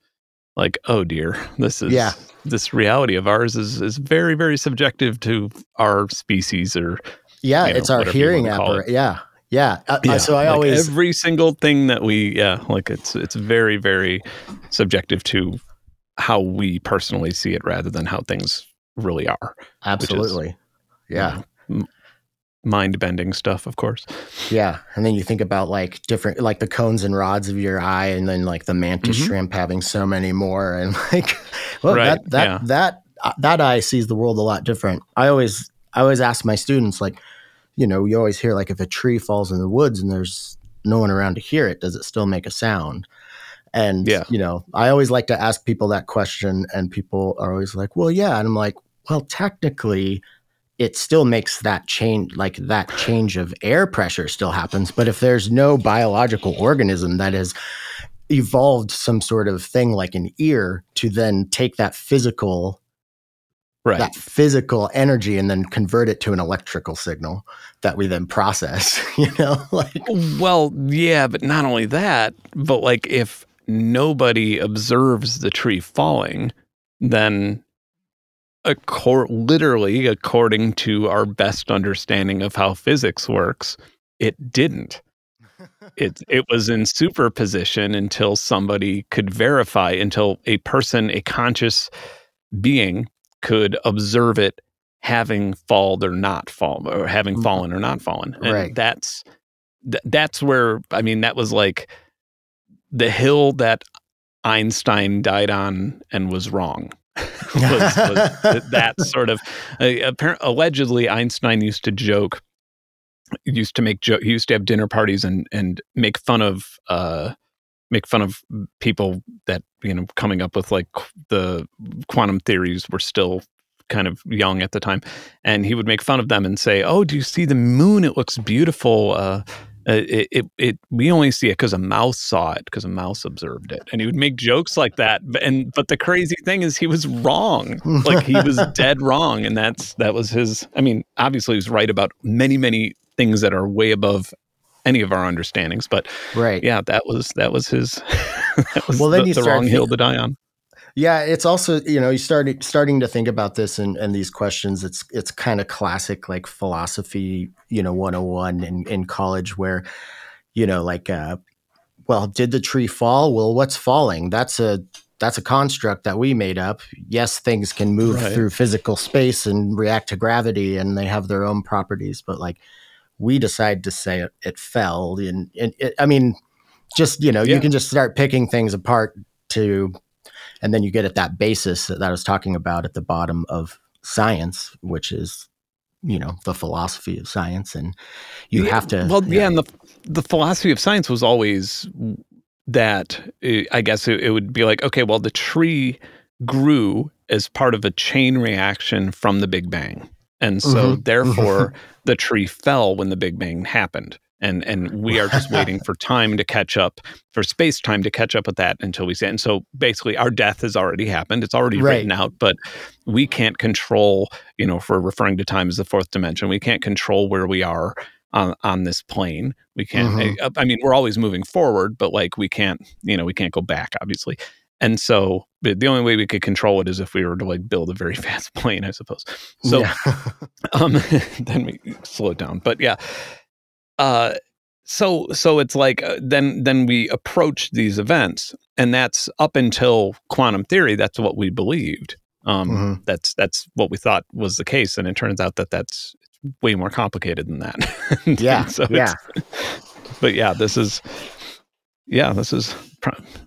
like, oh dear, this is yeah. this reality of ours is is very very subjective to our species or yeah, you know, it's our hearing apparatus. Yeah, yeah. Uh, yeah. so I like always every single thing that we yeah, like it's it's very very subjective to how we personally see it rather than how things really are. Absolutely. Is, yeah. You know, mind bending stuff, of course. Yeah. And then you think about like different, like the cones and rods of your eye, and then like the mantis mm-hmm. shrimp having so many more. And like, well, right. that, that, yeah. that, uh, that eye sees the world a lot different. I always, I always ask my students, like, you know, you always hear like if a tree falls in the woods and there's no one around to hear it, does it still make a sound? And, yeah. you know, I always like to ask people that question, and people are always like, well, yeah. And I'm like, well, technically, it still makes that change like that change of air pressure still happens but if there's no biological organism that has evolved some sort of thing like an ear to then take that physical right. that physical energy and then convert it to an electrical signal that we then process you know like well yeah but not only that but like if nobody observes the tree falling then Accor- literally, according to our best understanding of how physics works, it didn't. it it was in superposition until somebody could verify, until a person, a conscious being, could observe it having fallen or not fallen, or having mm-hmm. fallen or not fallen. And right. that's th- that's where I mean that was like the hill that Einstein died on and was wrong. was, was that sort of uh, apparent, allegedly Einstein used to joke used to make joke he used to have dinner parties and and make fun of uh make fun of people that you know coming up with like the quantum theories were still kind of young at the time. And he would make fun of them and say oh do you see the moon? It looks beautiful. Uh Uh, it, it, it we only see it because a mouse saw it because a mouse observed it and he would make jokes like that and but the crazy thing is he was wrong like he was dead wrong and that's that was his i mean obviously he was right about many many things that are way above any of our understandings. But right, yeah, that was that was his. that was well, then the, you the start wrong hill to die on. Yeah, it's also you know you started starting to think about this and, and these questions. It's it's kind of classic like philosophy, you know, one hundred and one in in college where, you know, like, uh, well, did the tree fall? Well, what's falling? That's a that's a construct that we made up. Yes, things can move right. through physical space and react to gravity, and they have their own properties. But like, we decide to say it, it fell, and, and it, I mean, just you know, yeah. you can just start picking things apart to, and then you get at that basis that I was talking about at the bottom of science, which is you know the philosophy of science and you yeah, have to well yeah, yeah and the the philosophy of science was always that eh, I guess it, it, would be like, okay, well, the tree grew as part of a chain reaction from the Big Bang. And so, mm-hmm. therefore, mm-hmm. the tree fell when the Big Bang happened. And, and we are just waiting for time to catch up, for space time to catch up with that until we say. And so, basically, our death has already happened. It's already right. written out, but we can't control, you know, if we're referring to time as the fourth dimension, we can't control where we are on on this plane. We can't. Mm-hmm. I, I, mean, we're always moving forward, but like we can't. You know, we can't go back, obviously. And so the only way we could control it is if we were to like build a very fast plane, I suppose. So yeah. um, then we slow it down. But yeah. Uh, so so it's like uh, then then we approach these events, and that's up until quantum theory. That's what we believed. Um, mm-hmm. That's that's what we thought was the case, and it turns out that that's way more complicated than that. yeah. so yeah. But yeah, this is, yeah, this is,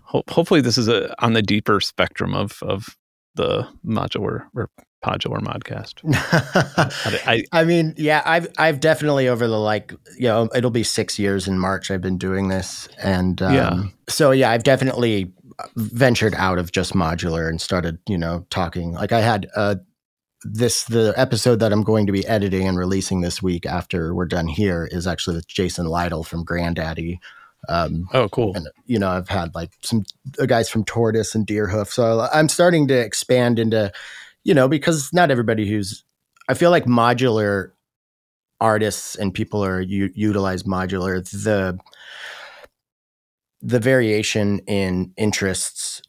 hopefully this is a, on the deeper spectrum of, of the modular or podular modcast. I, I, mean, yeah, I've, I've definitely over the like, you know, it'll be six years in March. I've been doing this. And, um, yeah. so yeah, I've definitely ventured out of just modular and started, you know, talking like I had a this the episode that I'm going to be editing and releasing this week after we're done here is actually with Jason Lytle from Grandaddy. Um, oh, cool! And you know, I've had like some guys from Tortoise and Deerhoof, so I'm starting to expand into, you know, because not everybody who's, I feel like modular artists and people are u- utilize modular. The the variation in interests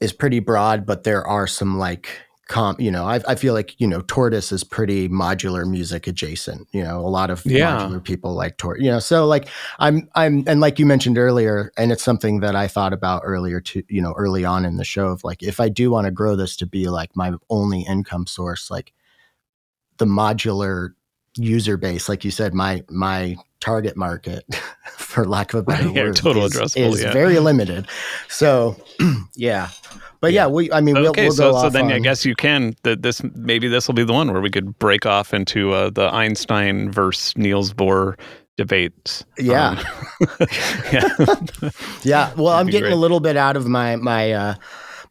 is pretty broad, but there are some like comp you know I, I feel like you know tortoise is pretty modular music adjacent you know a lot of yeah. modular people like tortoise you know so like i'm i'm and like you mentioned earlier and it's something that i thought about earlier to you know early on in the show of like if i do want to grow this to be like my only income source like the modular user base like you said my my target market for lack of a better yeah, word total is, is yeah. very limited so yeah but yeah, we. I mean, okay. We'll, we'll so, so then on. I guess you can. That this maybe this will be the one where we could break off into uh, the Einstein versus Niels Bohr debates. Yeah. Um, yeah. yeah. Well, I'm getting great. a little bit out of my my uh,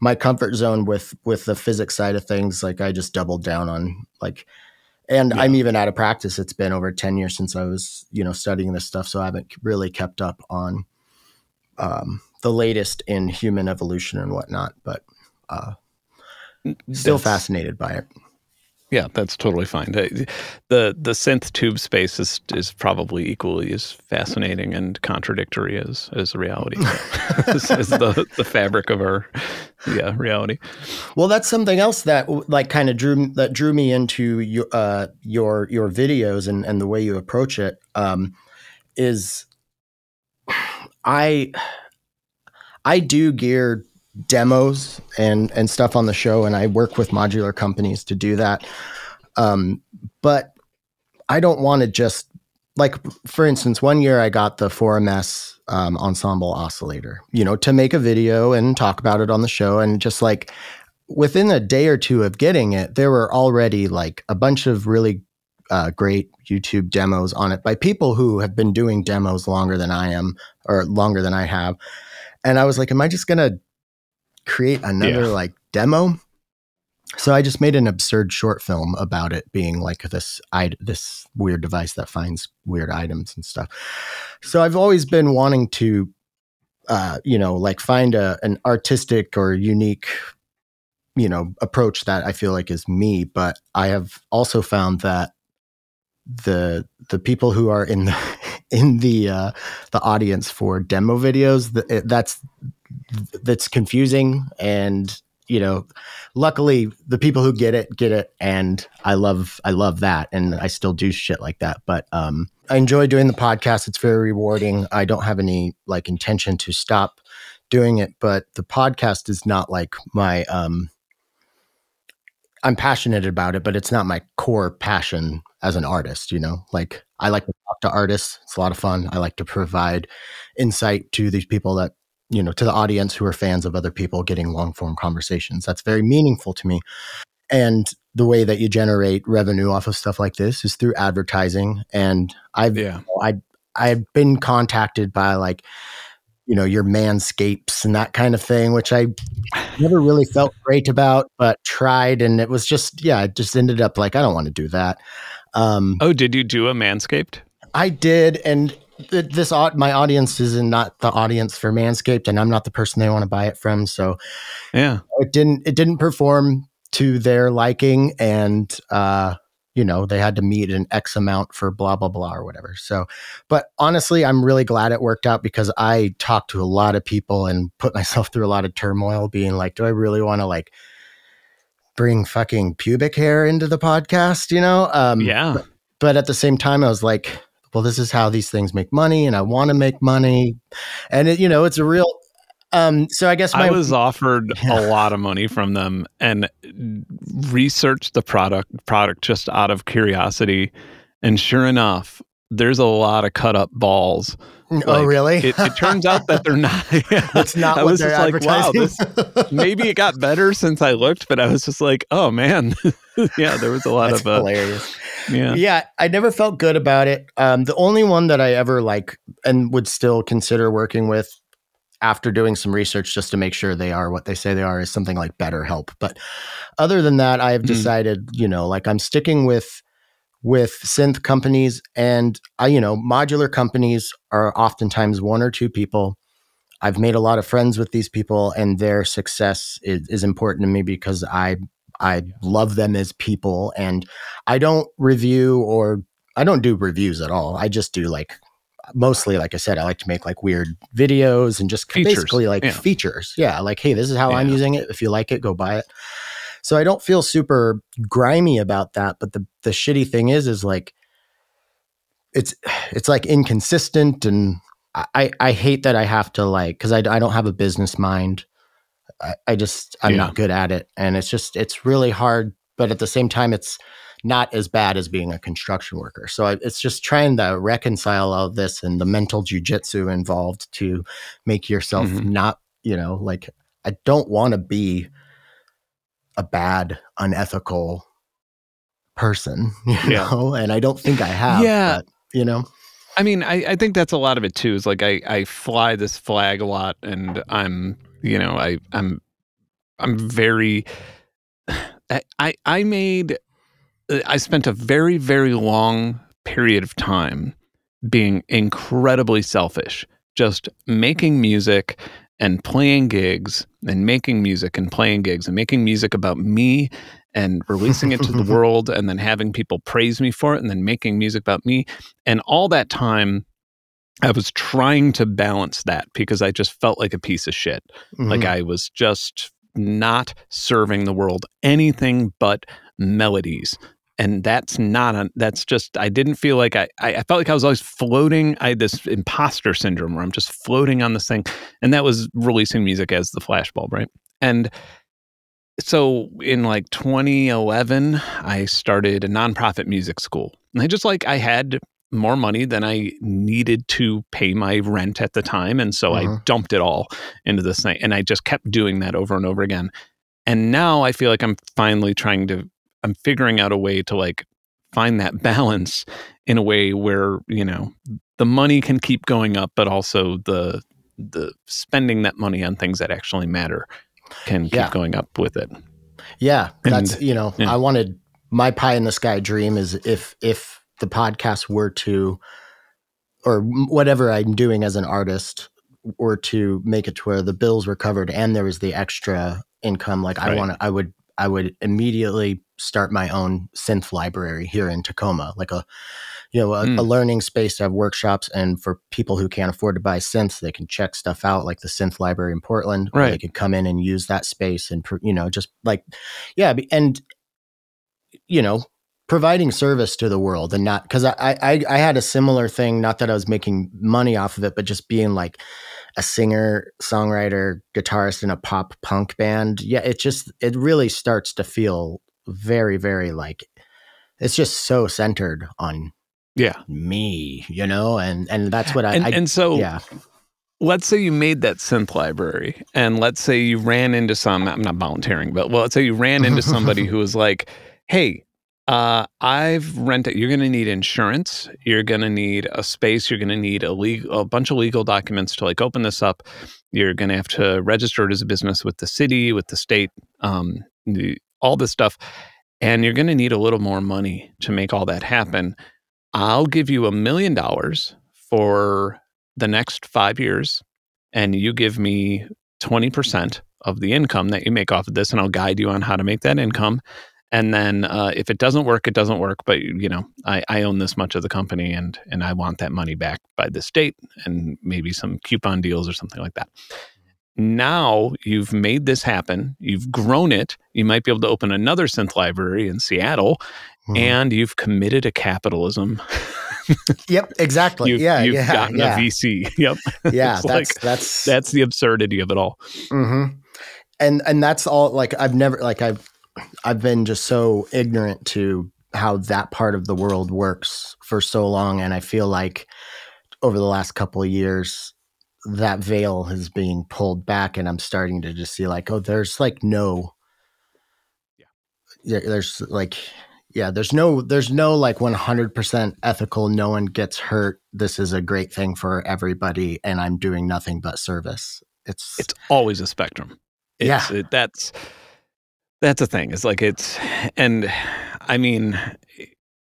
my comfort zone with with the physics side of things. Like I just doubled down on like. And yeah. I'm even out of practice. It's been over 10 years since I was, you know, studying this stuff. So I haven't really kept up on um, the latest in human evolution and whatnot, but uh, still that's, fascinated by it. Yeah, that's totally fine. The, the the synth tube space is is probably equally as fascinating and contradictory as as reality, as, as the the fabric of our yeah reality. Well, that's something else that like kind of drew that drew me into your uh, your your videos and and the way you approach it um, is I I do gear demos and and stuff on the show, and I work with modular companies to do that. Um, but I don't want to just like for instance, one year I got the 4MS um, ensemble oscillator, you know, to make a video and talk about it on the show. And just like within a day or two of getting it, there were already like a bunch of really uh, great YouTube demos on it by people who have been doing demos longer than I am or longer than I have. And I was like, am I just going to create another yeah. like demo? So I just made an absurd short film about it being like this I, this weird device that finds weird items and stuff. So I've always been wanting to uh, you know, like find a an artistic or unique you know approach that I feel like is me, but I have also found that the the people who are in the in the uh, the audience for demo videos that's that's confusing and you know luckily the people who get it get it and i love i love that and i still do shit like that. But um i enjoy doing the podcast. It's very rewarding. I don't have any like intention to stop doing it but the podcast is not like my um i'm passionate about it but it's not my core passion as an artist you know? Like i like to talk to artists. It's a lot of fun. I like to provide insight to these people that you know to the audience who are fans of other people getting long form conversations. That's very meaningful to me. And the way that you generate revenue off of stuff like this is through advertising. And i've yeah. i i've been contacted by like you know your manscapes and that kind of thing which i never really felt great about but tried. And it was just yeah it just ended up like i don't want to do that um oh did you do a manscaped i did and this my audience is not the audience for Manscaped, and I'm not the person they want to buy it from. So, yeah, it didn't it didn't perform to their liking, and uh, you know they had to meet an X amount for blah blah blah or whatever. So, but honestly, I'm really glad it worked out because I talked to a lot of people and put myself through a lot of turmoil, being like, do I really want to like bring fucking pubic hair into the podcast? You know? Um, yeah. But, but at the same time, I was like well, this is how these things make money, and I want to make money, and it, you know, it's a real. Um, so I guess my, I was offered yeah. a lot of money from them and researched the product product just out of curiosity, and sure enough, there's a lot of cut up balls. Oh, like, oh, really? it, it, turns out that they're not. It's not. I was just like, wow, this, maybe it got better since I looked, but I was just like, oh man, yeah, there was a lot That's of uh, hilarious. Yeah, yeah, I never felt good about it. Um, the only one that I ever like and would still consider working with after doing some research just to make sure they are what they say they are is something like BetterHelp. But other than that, I have mm. decided, you know, like I'm sticking with with synth companies and I, you know, modular companies are oftentimes one or two people. I've made a lot of friends with these people and their success is, is important to me because I I love them as people and I don't review or I don't do reviews at all. I just do like mostly like I said, I like to make like weird videos and just features. basically like yeah. features. Yeah, like hey, this is how yeah. I'm using it. If you like it, go buy it. So I don't feel super grimy about that. But the the shitty thing is, is like it's it's like inconsistent, and I I hate that I have to like because I I don't have a business mind. I, I just I'm yeah. not good at it, and it's just it's really hard. But at the same time, it's not as bad as being a construction worker. So it's just trying to reconcile all this and the mental jujitsu involved to make yourself mm-hmm. not, you know, like I don't want to be a bad, unethical person, you yeah. know, and I don't think I have. Yeah. But, you know, I mean, I, I think that's a lot of it too. Is like I, I fly this flag a lot, and I'm, you know, I, I'm, I'm very. I, I made. Uh, I spent a very very long period of time being incredibly selfish, just making music and playing gigs and making music and playing gigs and making music about me and releasing it to the world and then having people praise me for it and then making music about me. And all that time, I was trying to balance that because I just felt like a piece of shit. Mm-hmm. Like I was just not serving the world anything but melodies and that's not a, that's just i didn't feel like I, I felt like i was always floating i had this imposter syndrome where i'm just floating on this thing and that was releasing music as the flashbulb right and so in like 2011 i started a nonprofit music school and i just like i had more money than I needed to pay my rent at the time. And so I Mhm. dumped it all into this thing. And I just kept doing that over and over again. And now I feel like I'm finally trying to, I'm figuring out a way to like find that balance in a way where, you know, the money can keep going up, but also the, the spending that money on things that actually matter can keep Yeah. going up with it. Yeah, that's And- you know, yeah. I wanted my pie in the sky dream is if if the podcast were to or whatever I'm doing as an artist were to make it to where the bills were covered and there was the extra income like I want to I would I would immediately start my own synth library here in Tacoma like a you know a, Mm. a learning space to have workshops and for people who can't afford to buy synths they can check stuff out like the synth library in Portland or they Right. can come in and use that space and you know just like yeah and you know providing service to the world and not because I, I I had a similar thing. Not that I was making money off of it, but just being like a singer, songwriter, guitarist in a pop punk band. Yeah, it just it really starts to feel very, very like it's just so centered on Yeah. me, you know, and and that's what I, And, I and so yeah let's say you made that synth library and let's say you ran into some i'm not volunteering but well let's say you ran into somebody who was like hey uh, i've rented you're going to need insurance you're going to need a space you're going to need a legal a bunch of legal documents to like open this up you're going to have to register it as a business with the city with the state um, the, all this stuff and you're going to need a little more money to make all that happen. I'll give you a million dollars for the next five years and you give me 20% of the income that you make off of this and i'll guide you on how to make that income. And then uh, if it doesn't work it doesn't work but you know I, I own this much of the company and and i want that money back by this date, and maybe some coupon deals or something like that now you've made this happen. You've grown it. You might be able to open another synth library in seattle Mhm. and you've committed to capitalism. Yep exactly. You've, yeah you've yeah gotten yeah. A vc yep. Yeah that's like- that's that's the absurdity of it all. Hmm And and that's all. Like I've never like I've I've been just so ignorant to how that part of the world works for so long, and I feel like over the last couple of years that veil is being pulled back, and I'm starting to just see like, oh, there's like no, Yeah. yeah, there's like. Yeah, there's no there's no like 100% ethical no one gets hurt. This is a great thing for everybody and I'm doing nothing but service. It's, it's always a spectrum. It's, it, that's that's a thing. It's like it's and I mean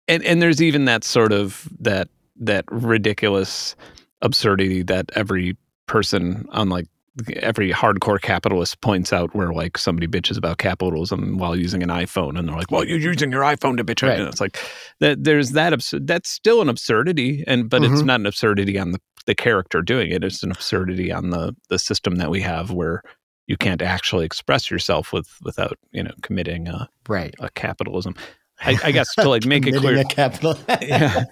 and and there's even that sort of that that ridiculous absurdity that every person on like every hardcore capitalist points out where like somebody bitches about capitalism while using an iPhone and they're like, "Well, you're using your iPhone to bitch." Right. And it's like that there's that absurd that's still an absurdity and but it's Mhm. not an absurdity on the the character doing it. It's an absurdity on the the system that we have where you can't actually express yourself with without you know committing a, right. a capitalism. I, I guess to like make it clear, a capital. Yeah.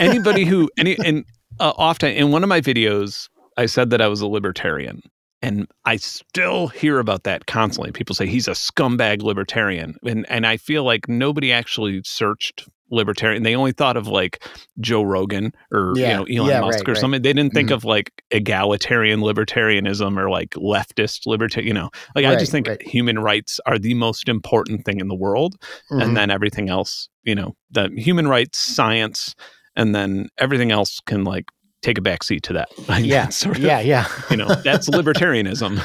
anybody who any and uh, often in one of my videos, I said that I was a libertarian, and I still hear about that constantly. People say he's a scumbag libertarian, and and I feel like nobody actually searched libertarian. They only thought of like Joe Rogan or Yeah. you know Elon Yeah, Musk right, or right. something. They didn't think Mhm. of like egalitarian libertarianism or like leftist libertarian. You know, like I just think right. human rights are the most important thing in the world Mhm. and then everything else, you know, the human rights, science, and then everything else can like take a backseat to that. Yeah, sort of, yeah, yeah. you know, that's libertarianism.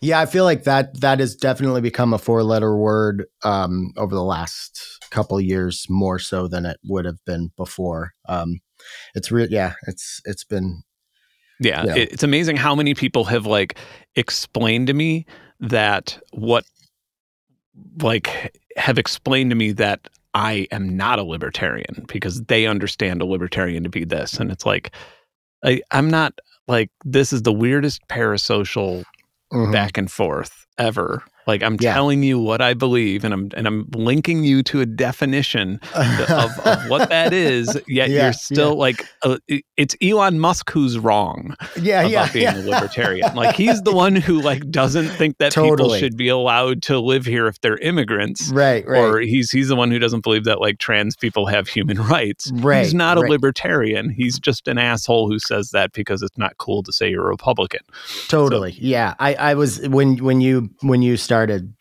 Yeah, I feel like that that has definitely become a four letter word um, over the last couple years, more so than it would have been before. Um, it's real, yeah. It's it's been yeah, Yeah. it- it's amazing how many people have like explained to me that what like have explained to me that I am not a libertarian because they understand a libertarian to be this, and it's like I, I'm not like this is the weirdest parasocial mhm. back and forth ever Like I'm Yeah. telling you what I believe, and I'm and I'm linking you to a definition of, of what that is. Yet Yeah, you're still like uh, it's Elon Musk who's wrong yeah, about yeah, being yeah. a libertarian. Like he's the one who like doesn't think that people should be allowed to live here if they're immigrants. right, right. Or he's he's the one who doesn't believe that like trans people have human rights. Right, He's not a libertarian. He's just an asshole who says that because it's not cool to say you're a Republican. Totally. yeah. I, I was when when you when you started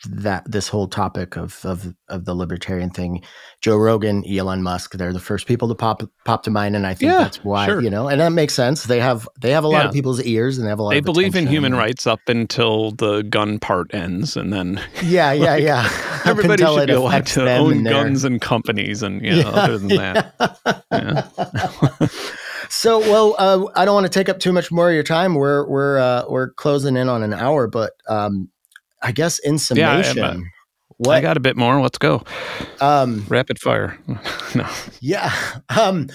that this whole topic of of of the libertarian thing, Joe Rogan, Elon Musk, they're the first people to pop pop to mind, and I think Yeah, that's why sure. you know, and that makes sense. They have they have a lot of people's ears, and they have a lot. They of believe in human rights up until the gun part ends, and then Yeah, yeah, Like, yeah. Everybody should be allowed to own and guns and companies, and you know, other than that, yeah. So, well, uh, I don't want to take up too much more of your time. We're we're uh, we're closing in on an hour, but um, I guess in Yeah, I summation, uh, what I got a bit more. Let's go. um, Rapid fire. no. Yeah. Um,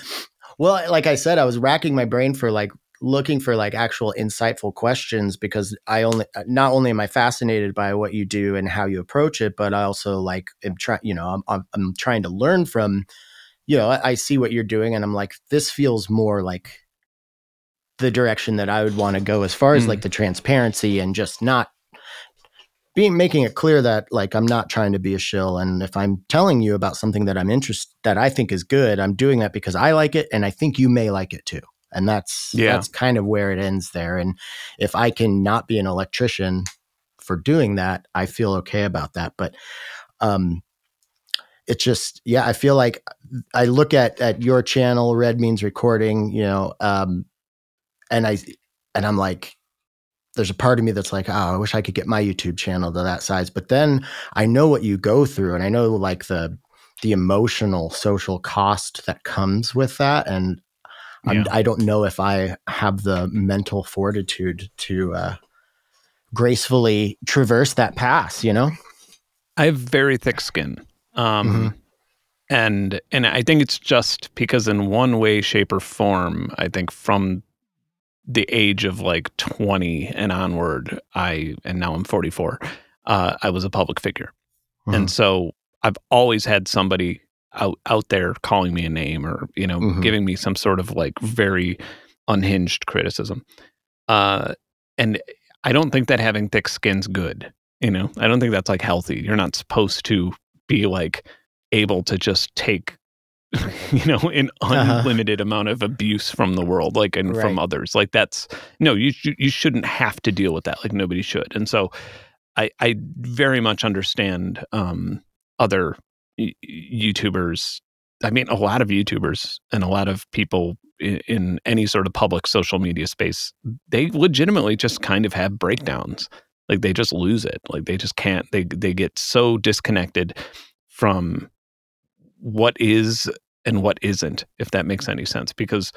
well, like I said, I was racking my brain for like looking for like actual insightful questions because I only uh, not only am I fascinated by what you do and how you approach it, but I also like am trying. You know, I'm, I'm I'm trying to learn from. You know, I, I see what you're doing, and I'm like, this feels more like the direction that I would want to go as far as Mm. like the transparency and just not being making it clear that like I'm not trying to be a shill and if I'm telling you about something that I'm interested that I think is good, I'm doing that because I like it and I think you may like it too. And that's Yeah. that's kind of where it ends there. And if I can not be an electrician for doing that, I feel okay about that. But um it's just yeah, I feel like I look at at your channel, Red Means Recording, you know, um and I and I'm like there's a part of me that's like, oh, I wish I could get my YouTube channel to that size. But then I know what you go through, and I know like the the emotional social cost that comes with that, and I'm, Yeah. I don't know if I have the mental fortitude to uh, gracefully traverse that pass. You know? I have very thick skin. Um, Mhm. and and I think it's just because in one way, shape, or form, I think from the age of like 20 and onward, I and now I'm 44, uh, I was a public figure. And so I've always had somebody out out there calling me a name or, you know, Mhm. giving me some sort of like very unhinged criticism. Uh, and I don't think that having thick skin's good. You know, I don't think that's like healthy. You're not supposed to be like able to just take, you know, an Uh-huh. unlimited amount of abuse from the world, like and from others. Like that's no, you you shouldn't have to deal with that. Like nobody should. And so, I I very much understand um, other YouTubers. I mean, a lot of YouTubers and a lot of people in, in any sort of public social media space, they legitimately just kind of have breakdowns. Like they just lose it. Like they just can't. They they get so disconnected from what is and what isn't, if that makes any sense. Because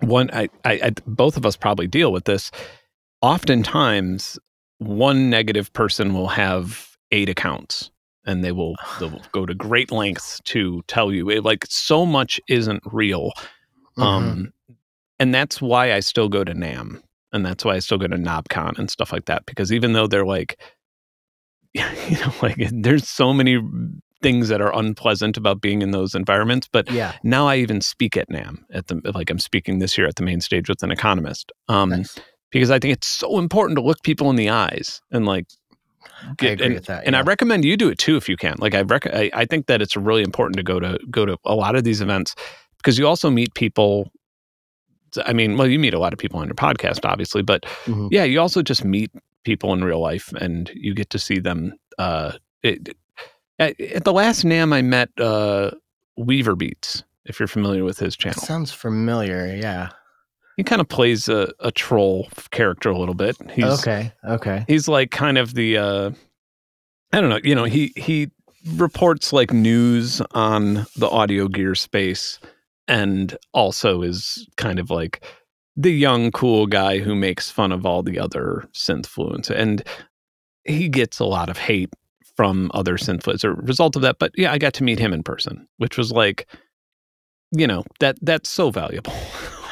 one, I, I, I both of us probably deal with this. Oftentimes, one negative person will have eight accounts and they will they'll go to great lengths to tell you it, like so much isn't real Mhm. um and that's why i still go to NAMM and that's why i still go to knobcon and stuff like that because even though they're like you know like there's so many things that are unpleasant about being in those environments but yeah. now i even speak at NAMM at the like i'm speaking this year at the main stage with an economist um Nice. because i think it's so important to look people in the eyes and like I agree and, with that. and I recommend you do it too if you can. Like I, rec- I I think that it's really important to go to go to a lot of these events because you also meet people. I mean, well, you meet a lot of people on your podcast, obviously, but Mhm. yeah, you also just meet people in real life and you get to see them. Uh, it, at, at the last NAMM, I met uh, Weaver Beats. If you're familiar with his channel, sounds familiar. Yeah. he kind of plays a, a troll character a little bit. He's, okay. Okay. he's like kind of the uh i don't know you know he he reports like news on the audio gear space and also is kind of like the young cool guy who makes fun of all the other synth fluents and he gets a lot of hate from other synth fluents as a result of that but yeah i got to meet him in person which was like you know that that's so valuable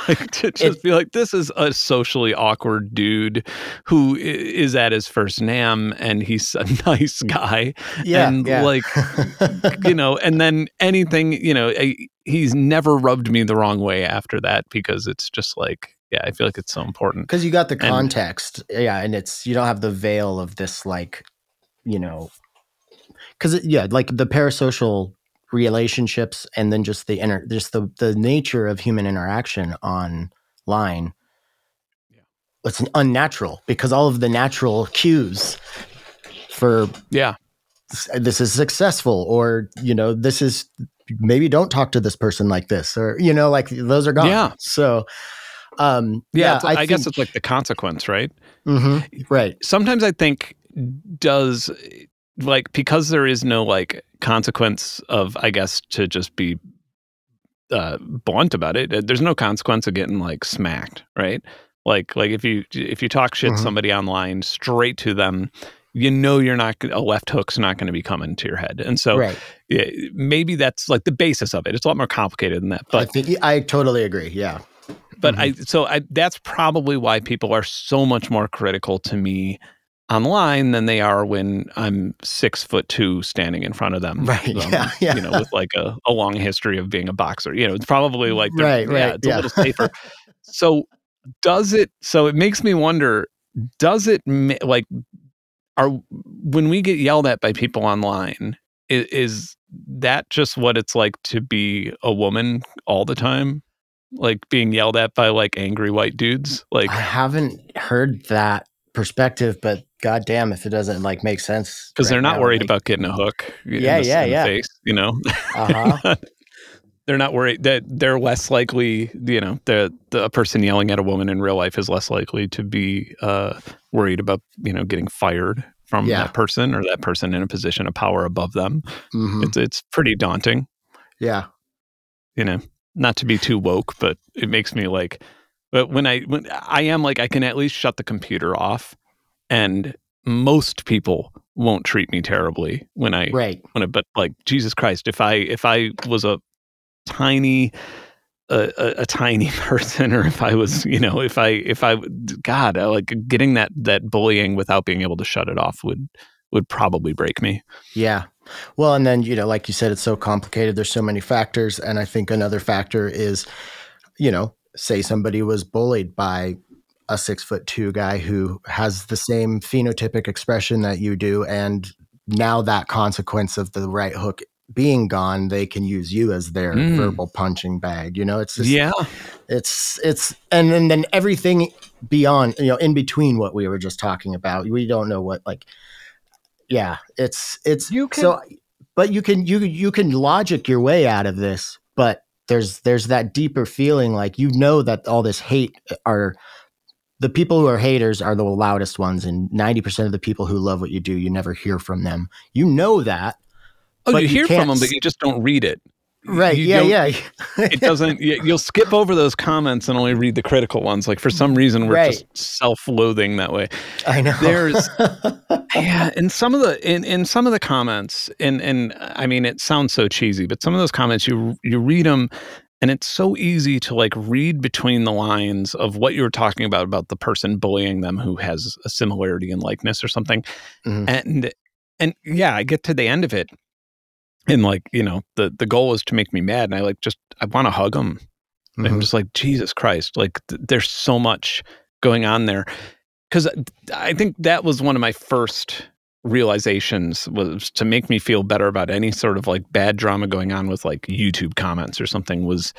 like to just it, be like, this is a socially awkward dude who is at his first NAMM and he's a nice guy. Yeah. And yeah. like, you know, and then anything, you know, he's never rubbed me the wrong way after that because it's just like, yeah, I feel like it's so important. Because you got the context. And, yeah. And it's, you don't have the veil of this, like, you know, because, yeah, like the parasocial relationships and then just the inner just the the nature of human interaction online yeah. it's unnatural because all of the natural cues for yeah. this is successful or you know this is maybe don't talk to this person like this or you know like those are gone. Yeah. So um yeah, yeah I, I think, guess it's like the consequence right? Mm-hmm, right. Sometimes i think does like because there is no like consequence of i guess to just be uh blunt about it uh, there's no consequence of getting like smacked right like like if you if you talk shit mm-hmm. somebody online straight to them you know you're not a left hook's not going to be coming to your head and so right. yeah, maybe that's like the basis of it it's a lot more complicated than that but i think i totally agree yeah but mm-hmm. i so i that's probably why people are so much more critical to me online than they are when I'm six foot two standing in front of them. Right. Um, yeah, yeah. You know, with like a, a long history of being a boxer. You know, it's probably like right, yeah, right. It's yeah. a little safer. so does it so it makes me wonder, does it like are when we get yelled at by people online, is, is that just what it's like to be a woman all the time? Like being yelled at by like angry white dudes? Like I haven't heard that perspective, but god damn if it doesn't like make sense because right they're not now, worried like, about getting a hook yeah the, yeah yeah face, you know uh-huh. they're not worried that they're less likely you know the, the a person yelling at a woman in real life is less likely to be uh, worried about you know getting fired from yeah. that person or that person in a position of power above them mm-hmm. it's, it's pretty daunting yeah you know not to be too woke but it makes me like but when i when i am like i can at least shut the computer off and most people won't treat me terribly when I right. when I, but like Jesus Christ if I if I was a tiny a, a, a, tiny person or if I was you know if I if I God like getting that that bullying without being able to shut it off would would probably break me. Yeah. Well and then you know like you said it's so complicated. There's so many factors and I think another factor is you know say somebody was bullied by a six foot two guy who has the same phenotypic expression that you do. And now that consequence of the right hook being gone, they can use you as their mm. verbal punching bag. You know, it's just, yeah, it's, it's, and then, then everything beyond, you know, in between what we were just talking about, we don't know what, like, yeah, it's, it's, you can, so, but you can, you, you can logic your way out of this, but there's, there's that deeper feeling like, you know, that all this hate are, the people who are haters are the loudest ones, and 90% of the people who love what you do, you never hear from them. You know that. Oh, you hear from them, but you just don't read it. Right. You yeah. Yeah. it doesn't. You'll skip over those comments and only read the critical ones. Like for some reason, we're right. just self-loathing that way. I know. There's, yeah, and some of the in, in some of the comments, and and I mean, it sounds so cheesy, but some of those comments, you you read them, and it's so easy to like read between the lines of what you were talking about about the person bullying them who has a similarity in likeness or something mm-hmm. and and yeah i get to the end of it and like you know the the goal is to make me mad and i like just i want to hug them mm-hmm. i'm just like jesus christ like th- there's so much going on there because i think that was one of my first realizations was to make me feel better about any sort of like bad drama going on with like YouTube comments or something was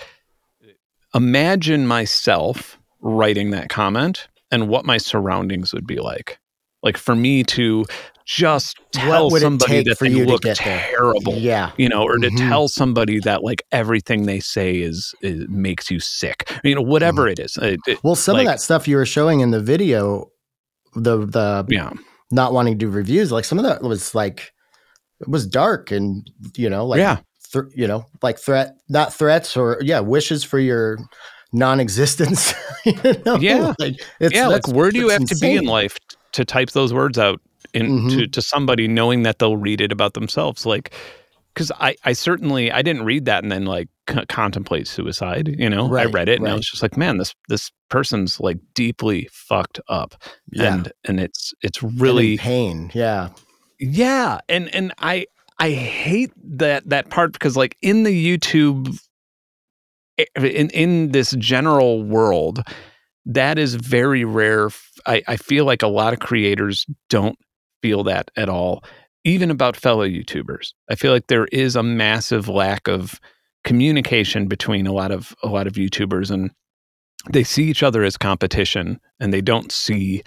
imagine myself writing that comment and what my surroundings would be like. Like for me to just tell somebody that they look terrible, yeah, you know, or mm-hmm. to tell somebody that like everything they say is, is makes you sick, you know, whatever mm-hmm. it is. It, it, well, some like, of that stuff you were showing in the video, the the yeah not wanting to do reviews, like some of that was like it was dark and you know, like yeah, th- you know, like threat, not threats or yeah, wishes for your non-existence. you know? Yeah, like, yeah. Like where do you have insane. to be in life to type those words out in mm-hmm. to to somebody, knowing that they'll read it about themselves? Like, because I I certainly I didn't read that and then like c- contemplate suicide. You know, I read it and I was just like, man, this this person's like deeply fucked up, Yeah. and and it's it's really pain. Yeah. yeah, and and I I hate that that part because like in the YouTube eh, in in this general world, that is very rare. I, I feel like a lot of creators don't feel that at all, even about fellow YouTubers. I feel like there is a massive lack of communication between a lot of a lot of YouTubers and they see each other as competition and they don't see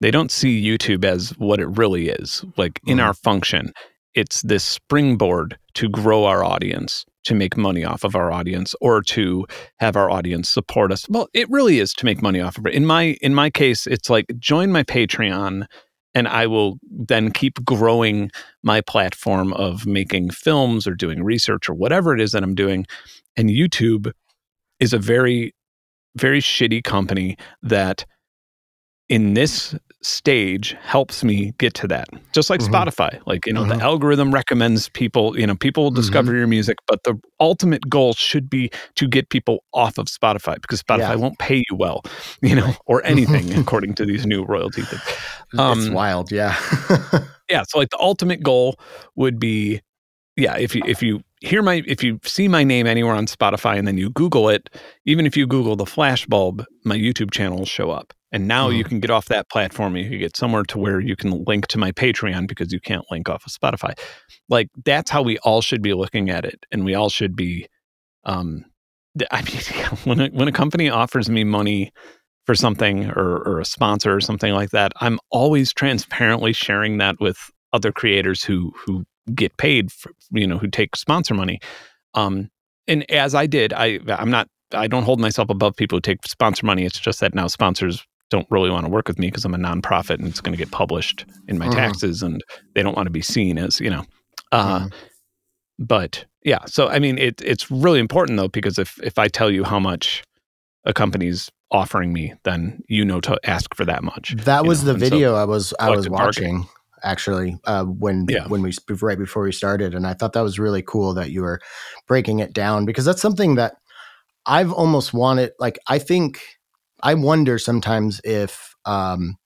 they don't see YouTube as what it really is. Like in Mhm. our function, it's this springboard to grow our audience, to make money off of our audience, or to have our audience support us. Well, it really is to make money off of it. In my in my case, it's like join my Patreon and I will then keep growing my platform of making films or doing research or whatever it is that I'm doing. And YouTube is a very, very shitty company that in this stage helps me get to that. Just like Mhm. Spotify. Like, you know, Mhm. the algorithm recommends people, you know, people will discover your music, but the ultimate goal should be to get people off of Spotify because Spotify Yeah. won't pay you well, you know, or anything according to these new royalty things. it's Um, wild. Yeah. yeah so like the ultimate goal would be yeah if you if you hear my if you see my name anywhere on spotify and then you google it even if you google the flashbulb my youtube channel will show up and now you can get off that platform you can get somewhere to where you can link to my patreon because you can't link off of spotify like that's how we all should be looking at it and we all should be um i mean when a, when a company offers me money for something or, or a sponsor or something like that, I'm always transparently sharing that with other creators who who get paid for, you know, who take sponsor money. Um, and as I did, I I'm not I don't hold myself above people who take sponsor money. It's just that now sponsors don't really want to work with me because I'm a nonprofit and it's going to get published in my Mhm. taxes and they don't want to be seen as, you know. Uh, Mhm. but yeah, so I mean it it's really important though because if if I tell you how much a company's offering me, then you know to ask for that much. That was know, the and so video I was I was watching actually uh, when Yeah. when we right before we started, and I thought that was really cool that you were breaking it down because that's something that I've almost wanted. Like I think I wonder sometimes if um,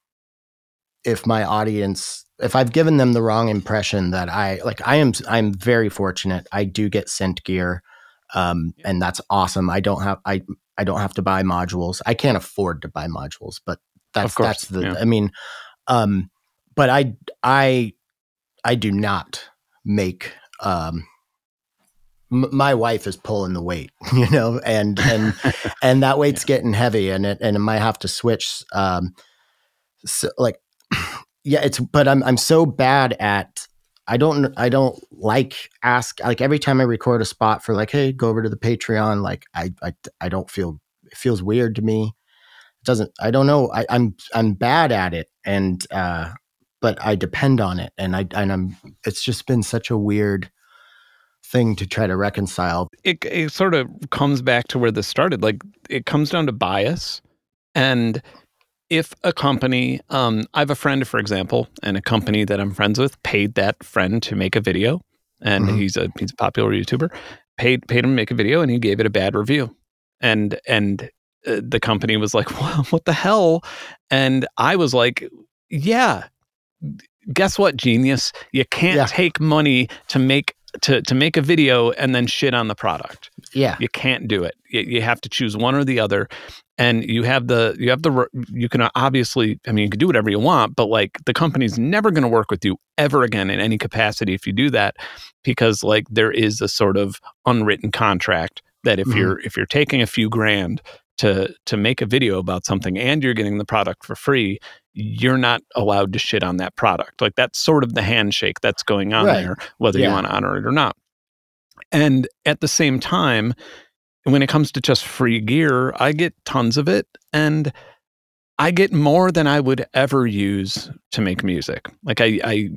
if my audience if I've given them the wrong impression that I like I am I'm very fortunate. I do get sent gear. Um, and that's awesome. I don't have I I don't have to buy modules. I can't afford to buy modules, but that's course, that's the yeah. I mean, um, but I I I do not make um m- my wife is pulling the weight, you know, and and and that weight's getting heavy, and it and it might have to switch. Um, so like, yeah, it's but I'm I'm so bad at I don't I don't like ask like every time I record a spot for like hey go over to the Patreon like I I I don't feel it feels weird to me. It doesn't I don't know I, I'm I'm bad at it and uh but I depend on it and I and I'm it's just been such a weird thing to try to reconcile. it, it sort of comes back to where this started. Like it comes down to bias. And if a company, um, I have a friend, for example, and a company that I'm friends with paid that friend to make a video, and Mhm. he's a he's a popular YouTuber, paid paid him to make a video, and he gave it a bad review, and and uh, the company was like, "Well, what the hell?" And I was like, "Yeah." Guess what, genius? You can't Yeah. take money to make to to make a video and then shit on the product. Yeah. You can't do it. You, you have to choose one or the other, and you have the you have the you can obviously. I mean, you can do whatever you want, but like the company's never going to work with you ever again in any capacity if you do that, because like there is a sort of unwritten contract that if Mhm. you're if you're taking a few grand to to make a video about something and you're getting the product for free you're not allowed to shit on that product. Like that's sort of the handshake that's going on Right. there whether you want to honor it or not. And at the same time when it comes to just free gear i get tons of it and i get more than i would ever use to make music. Like i i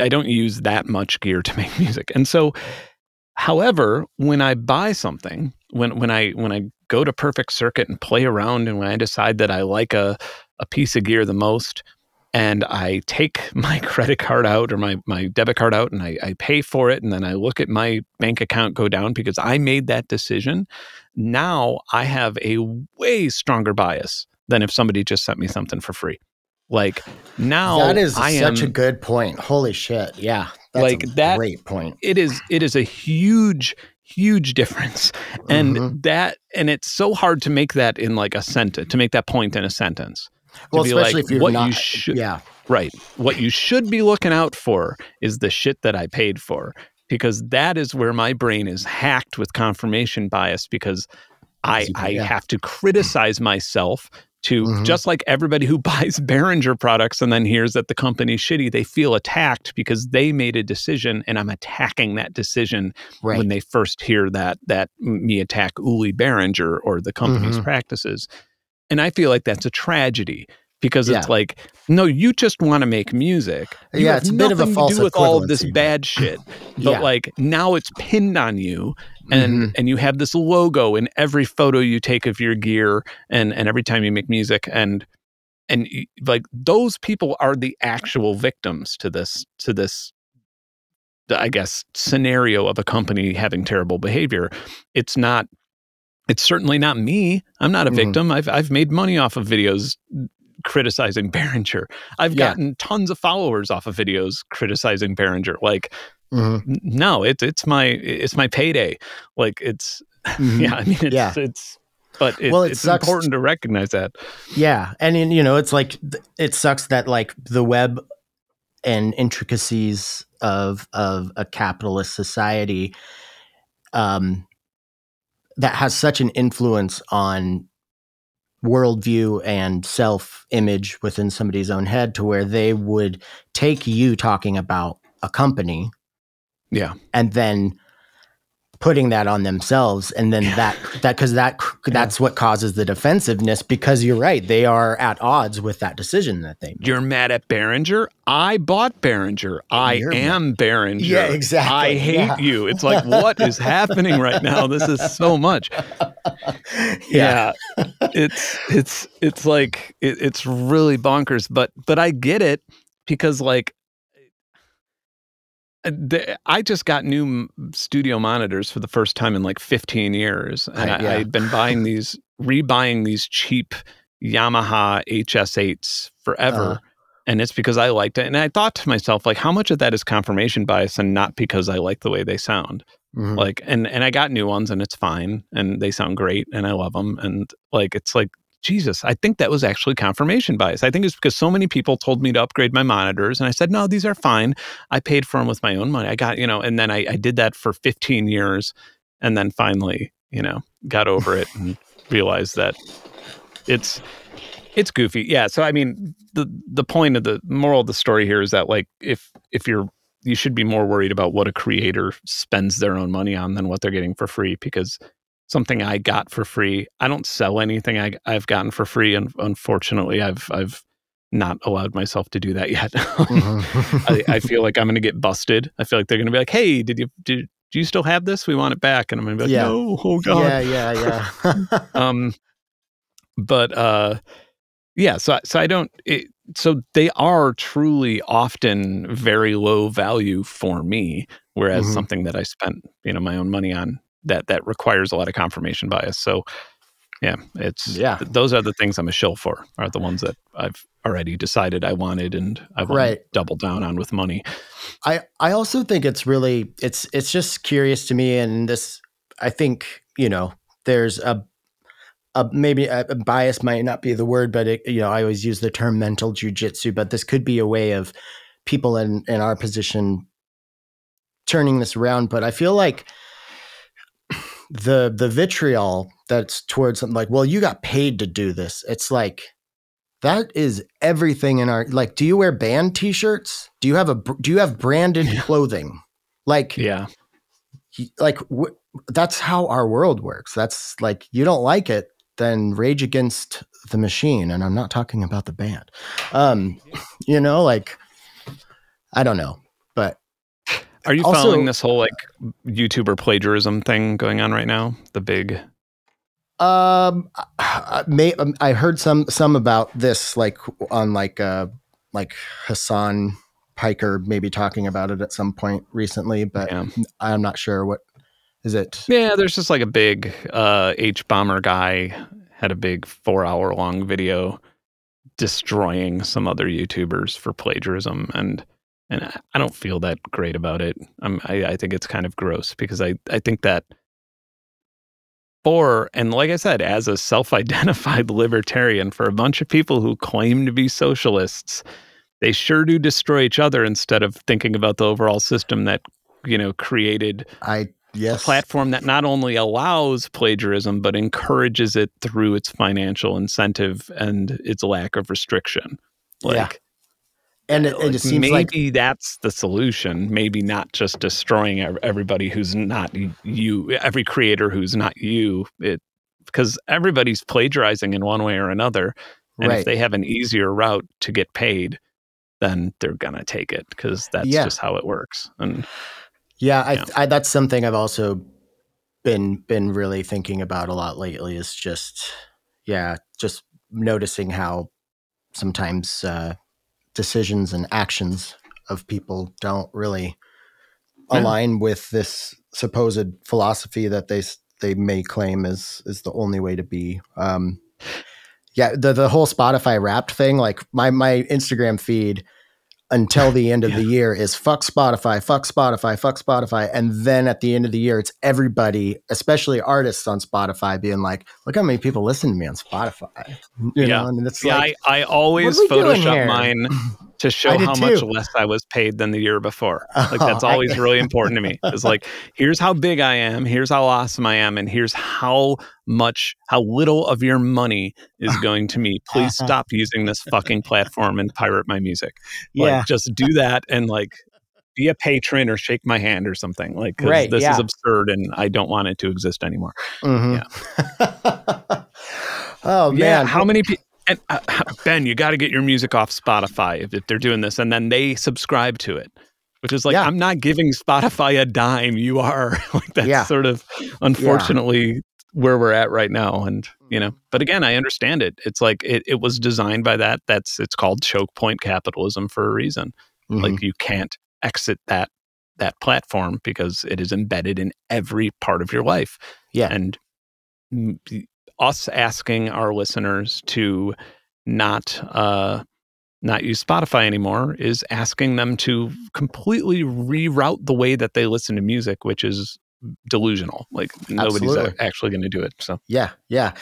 i don't use that much gear to make music. And so however when i buy something when when i when i go to perfect circuit and play around and when i decide that i like a a piece of gear the most and I take my credit card out or my, my debit card out and I, I pay for it. And then I look at my bank account go down because I made that decision. Now I have a way stronger bias than if somebody just sent me something for free. Like now that is I such am, a good point. Holy shit. Yeah. That's Like a that- great point. it is it is a huge huge difference and Mhm. that and it's so hard to make that in like a sentence to make that point in a sentence Well, especially like, if you're what not you should yeah. right what you should be looking out for is the shit that i paid for because that is where my brain is hacked with confirmation bias because i i yeah. have to criticize myself to Mhm. just like everybody who buys Behringer products and then hears that the company's shitty, they feel attacked because they made a decision and I'm attacking that decision Right. when they first hear that that me attack Uli Behringer or the company's Mhm. practices. And I feel like that's a tragedy because it's Yeah. like, no, you just want to make music. You Yeah, it's a bit of a false to do with all of this bad shit. But Yeah. like now it's pinned on you and Mhm. and you have this logo in every photo you take of your gear and and every time you make music and and like those people are the actual victims to this to this i guess scenario of a company having terrible behavior it's not it's certainly not me i'm not a Mhm. victim i've i've made money off of videos criticizing Behringer. I've Yeah. gotten tons of followers off of videos criticizing Behringer. Like, Mhm. n- no, it's it's my it's my payday. Like, it's Mhm. yeah. I mean, it's Yeah. it's but it, Well, it it's sucks. important to recognize that. Yeah, and in, you know, it's like it sucks that like the web and intricacies of of a capitalist society um that has such an influence on worldview and self image within somebody's own head to where they would take you talking about a company Yeah. and then putting that on themselves and then that that because that that's what causes the defensiveness because you're right they are at odds with that decision that they made You're mad at Behringer? I bought Behringer. I You're am Behringer. Yeah, exactly. I hate Yeah. you. It's like, what is happening right now? This is so much. yeah it's it's it's like it, it's really bonkers but but i get it because like the, I just got new studio monitors for the first time in like 15 years, and I- yeah. I'd been buying these, rebuying these cheap Yamaha HS8s forever, Uh-huh. and it's because I liked it. And I thought to myself, like, how much of that is confirmation bias, and not because I like the way they sound Mhm. like and and i got new ones and it's fine and they sound great and i love them and like it's like jesus i think that was actually confirmation bias. I think it's because so many people told me to upgrade my monitors and i said no these are fine. I paid for them with my own money. I got you know and then i, I did that for 15 years and then finally you know got over it and realized that it's it's goofy. Yeah so i mean the the point of the moral of the story here is that like if if you're you should be more worried about what a creator spends their own money on than what they're getting for free because something I got for free, I don't sell anything I, I've gotten for free, and unfortunately, I've I've not allowed myself to do that yet. Mhm. I, I feel like I'm going to get busted. I feel like they're going to be like, "Hey, did you did do you still have this? We want it back." And I'm going to be like, Yeah. "No, oh god." yeah yeah yeah um but uh yeah so so i don't it, so they are truly often very low value for me whereas Mhm. something that i spent you know my own money on that that requires a lot of confirmation bias so yeah it's Yeah. th- those are the things i'm a shill for are the ones that i've already decided i wanted and i want Right. to double down on with money I I also think it's really it's it's just curious to me, and this I think you know there's a a maybe a, a bias might not be the word, but it, you know I always use the term mental jujitsu, but this could be a way of people in in our position turning this around. But I feel like the the vitriol that's towards something like, well, you got paid to do this. It's like that is everything in our like. Do you wear band T-shirts? Do you have a do you have branded Yeah. clothing? Like yeah like wh- that's how our world works. That's like you don't like it, then Rage Against the Machine, and I'm not talking about the band. Um, you know, like I don't know, are you Also- following this whole like youtuber plagiarism thing going on right now the big Um, I, may, um, I heard some some about this like on like uh like Hassan Piker maybe talking about it at some point recently, but Yeah. I'm not sure what is it. Yeah, there's just like a big uh, Hbomberguy had a big four hour long video destroying some other YouTubers for plagiarism, and and I- I don't feel that great about it. Um, I I think it's kind of gross because I I think that for and like I said, as a self identified libertarian, for a bunch of people who claim to be socialists, they sure do destroy each other instead of thinking about the overall system that you know created I yes, a platform that not only allows plagiarism but encourages it through its financial incentive and its lack of restriction. Like, Yeah. And it, like, it seems like maybe that's the solution. Maybe not just destroying everybody who's not you, every creator who's not you. It because everybody's plagiarizing in one way or another, and right. if they have an easier route to get paid, then they're gonna take it because that's Yeah. just how it works. And Yeah, I, Yeah. I that's something I've also been been really thinking about a lot lately. Is just yeah, just noticing how sometimes uh, decisions and actions of people don't really Yeah. align with this supposed philosophy that they they may claim is is the only way to be. Um, yeah, the the whole Spotify Wrapped thing, like my my Instagram feed until the end of Yeah. the year is fuck Spotify, fuck Spotify, fuck Spotify, and then at the end of the year, it's everybody, especially artists on Spotify, being like, "Look how many people listen to me on Spotify." You Yeah. know, and it's yeah, like, I, I always what are we doing Photoshop mine to show I how much less I was paid than the year before. Like Oh, that's I- always really important to me. It's like here's how big I am, here's how awesome I am, and here's how much how little of your money is going to me. Please stop using this fucking platform and pirate my music. Like, yeah, just do that and like be a patron or shake my hand or something. Like Right, this yeah. is absurd and I don't want it to exist anymore. Mhm. oh Yeah, man, how many people? And uh, Benn, you got to get your music off Spotify if, if they're doing this, and then they subscribe to it, which is like Yeah. I'm not giving Spotify a dime. You are like that's Yeah. sort of unfortunately where we're at right now, and you know. But again, I understand it. It's like it, it was designed by that. That's it's called choke point capitalism for a reason. Mhm. Like you can't exit that that platform because it is embedded in every part of your life yeah, and m- us asking our listeners to not uh not use Spotify anymore is asking them to completely reroute the way that they listen to music, which is delusional. Like nobody's Absolutely. actually going to do it. So yeah, yeah,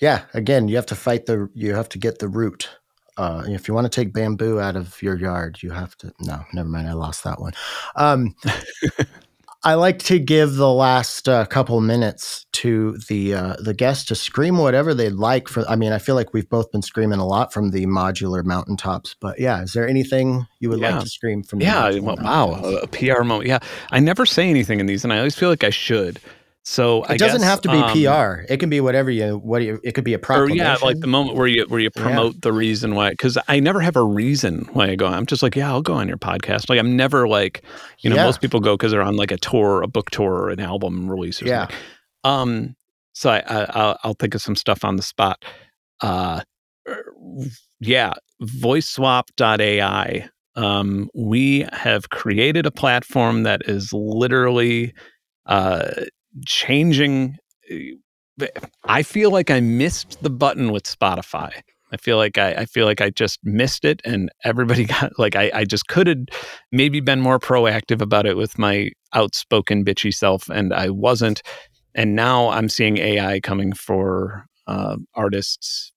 yeah. Again, you have to fight the. You have to get the root. Uh, if you want to take bamboo out of your yard, you have to. No, never mind. I lost that one. Um, I like to give the last uh, couple minutes to the uh, the guests to scream whatever they'd like. For I mean, I feel like we've both been screaming a lot from the modular mountaintops. But yeah, is there anything you would Yeah. like to scream from? yeah, wow, a PR moment. Yeah, I never say anything in these, and I always feel like I should. So I It doesn't guess, have to be um, PR. It can be whatever you. What you, it could be a or yeah, like the moment where you where you Yeah. promote the reason why. Because I never have a reason why I go. I'm just like, yeah, I'll go on your podcast. Like I'm never like, you know, Yeah. most people go because they're on like a tour, a book tour, or an album release or Yeah. something. Um, so I, I I'll, I'll think of some stuff on the spot. Uh, yeah, voiceswap.ai. Um, we have created a platform that is literally uh, changing. uh, I feel like I missed the button with Spotify. I feel like I, I feel like I just missed it, and everybody got like I, I just could have maybe been more proactive about it with my outspoken bitchy self, and I wasn't. And now I'm seeing AI coming for uh, artists'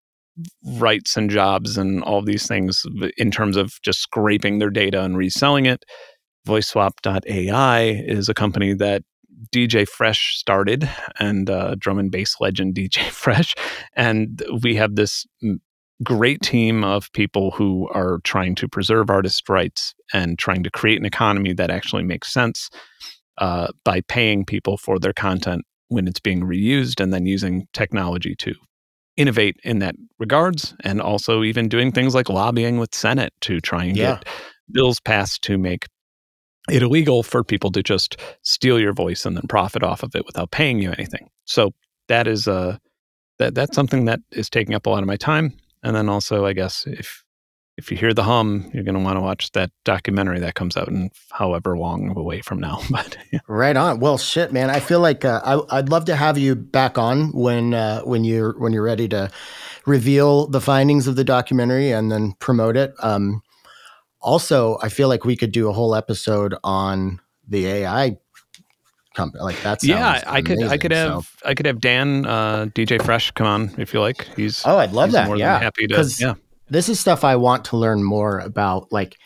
rights and jobs and all these things in terms of just scraping their data and reselling it. VoiceSwap.ai is a company that DJ Fresh started and uh, drum and bass legend DJ Fresh. And we have this great team of people who are trying to preserve artist rights and trying to create an economy that actually makes sense uh, by paying people for their content when it's being reused and then using technology to innovate in that regards and also even doing things like lobbying with senate to try and Yeah. get bills passed to make it illegal for people to just steal your voice and then profit off of it without paying you anything so that is uh that that's something that is taking up a lot of my time and then also i guess if if you hear the hum, you're going to want to watch that documentary that comes out in however long away from now. But yeah. right on. Well, shit, man. I feel like uh, I, would love to have you back on when uh, when you're when you're ready to reveal the findings of the documentary and then promote it. Um, also, I feel like we could do a whole episode on the AI company. Like that's yeah. I could I could have. I could have Dan uh, DJ Fresh come on if you like. He's oh, I'd love that. yeah, happy to. Yeah, this is stuff I want to learn more about. Like,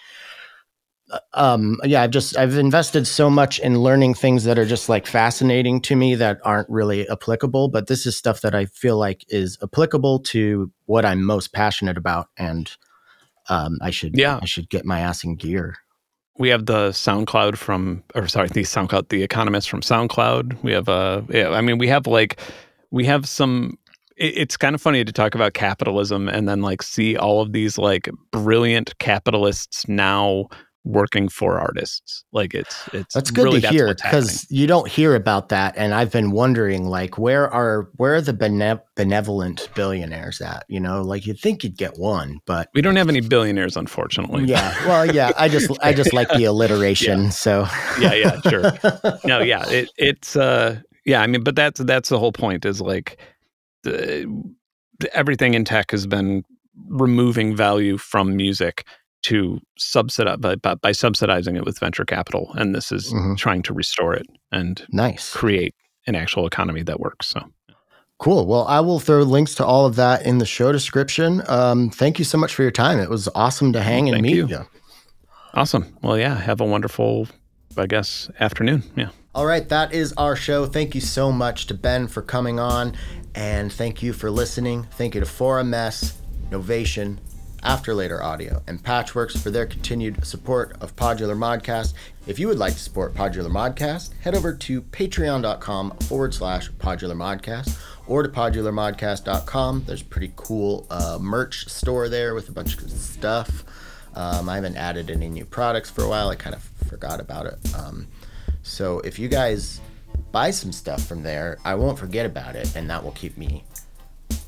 uh, um, yeah, I've just I've invested so much in learning things that are just like fascinating to me that aren't really applicable. But this is stuff that I feel like is applicable to what I'm most passionate about, and um, I should yeah I should get my ass in gear we have the SoundCloud from, or sorry, the SoundCloud, the Economist from SoundCloud. We have, uh, yeah, I mean, we have like, we have some. it's kind of funny to talk about capitalism and then like see all of these like brilliant capitalists now working for artists. Like it's it's that's good really, to hear because you don't hear about that, and I've been wondering like where are where are the bene- benevolent billionaires at? You know, like you'd think you'd get one, but we don't have any billionaires, unfortunately. Yeah, well, yeah, I just I just like the alliteration. yeah. So yeah, yeah, sure. No, yeah, it, it's uh, yeah. I mean, but that's that's the whole point is like the, everything in tech has been removing value from music to subsidize by, by, subsidizing it with venture capital, and this is mm-hmm. trying to restore it and nice create an actual economy that works. So. Cool. Well, I will throw links to all of that in the show description. Um, thank you so much for your time. It was awesome to hang and meet you. you. Awesome. Well, yeah. Have a wonderful, I guess, afternoon. Yeah. All right. That is our show. Thank you so much to Benn for coming on. And thank you for listening. Thank you to 4ms, Novation, Afterlater Audio, and Patchwerks for their continued support of Podular Modcast. If you would like to support Podular Modcast, head over to patreon.com forward slash Podular Modcast or to podularmodcast.com. There's a pretty cool uh, merch store there with a bunch of stuff. Um, I haven't added any new products for a while. I kind of forgot about it. Um, so if you guys buy some stuff from there, I won't forget about it, and that will keep me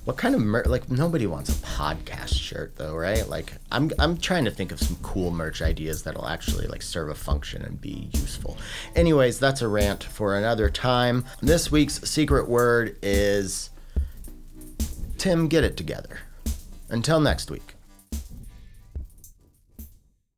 what kind of merch? Like nobody wants a podcast shirt though, right? Like I'm I'm trying to think of some cool merch ideas that'll actually like serve a function and be useful. Anyways, that's a rant for another time. This week's secret word is Tim. Get it together. Until next week.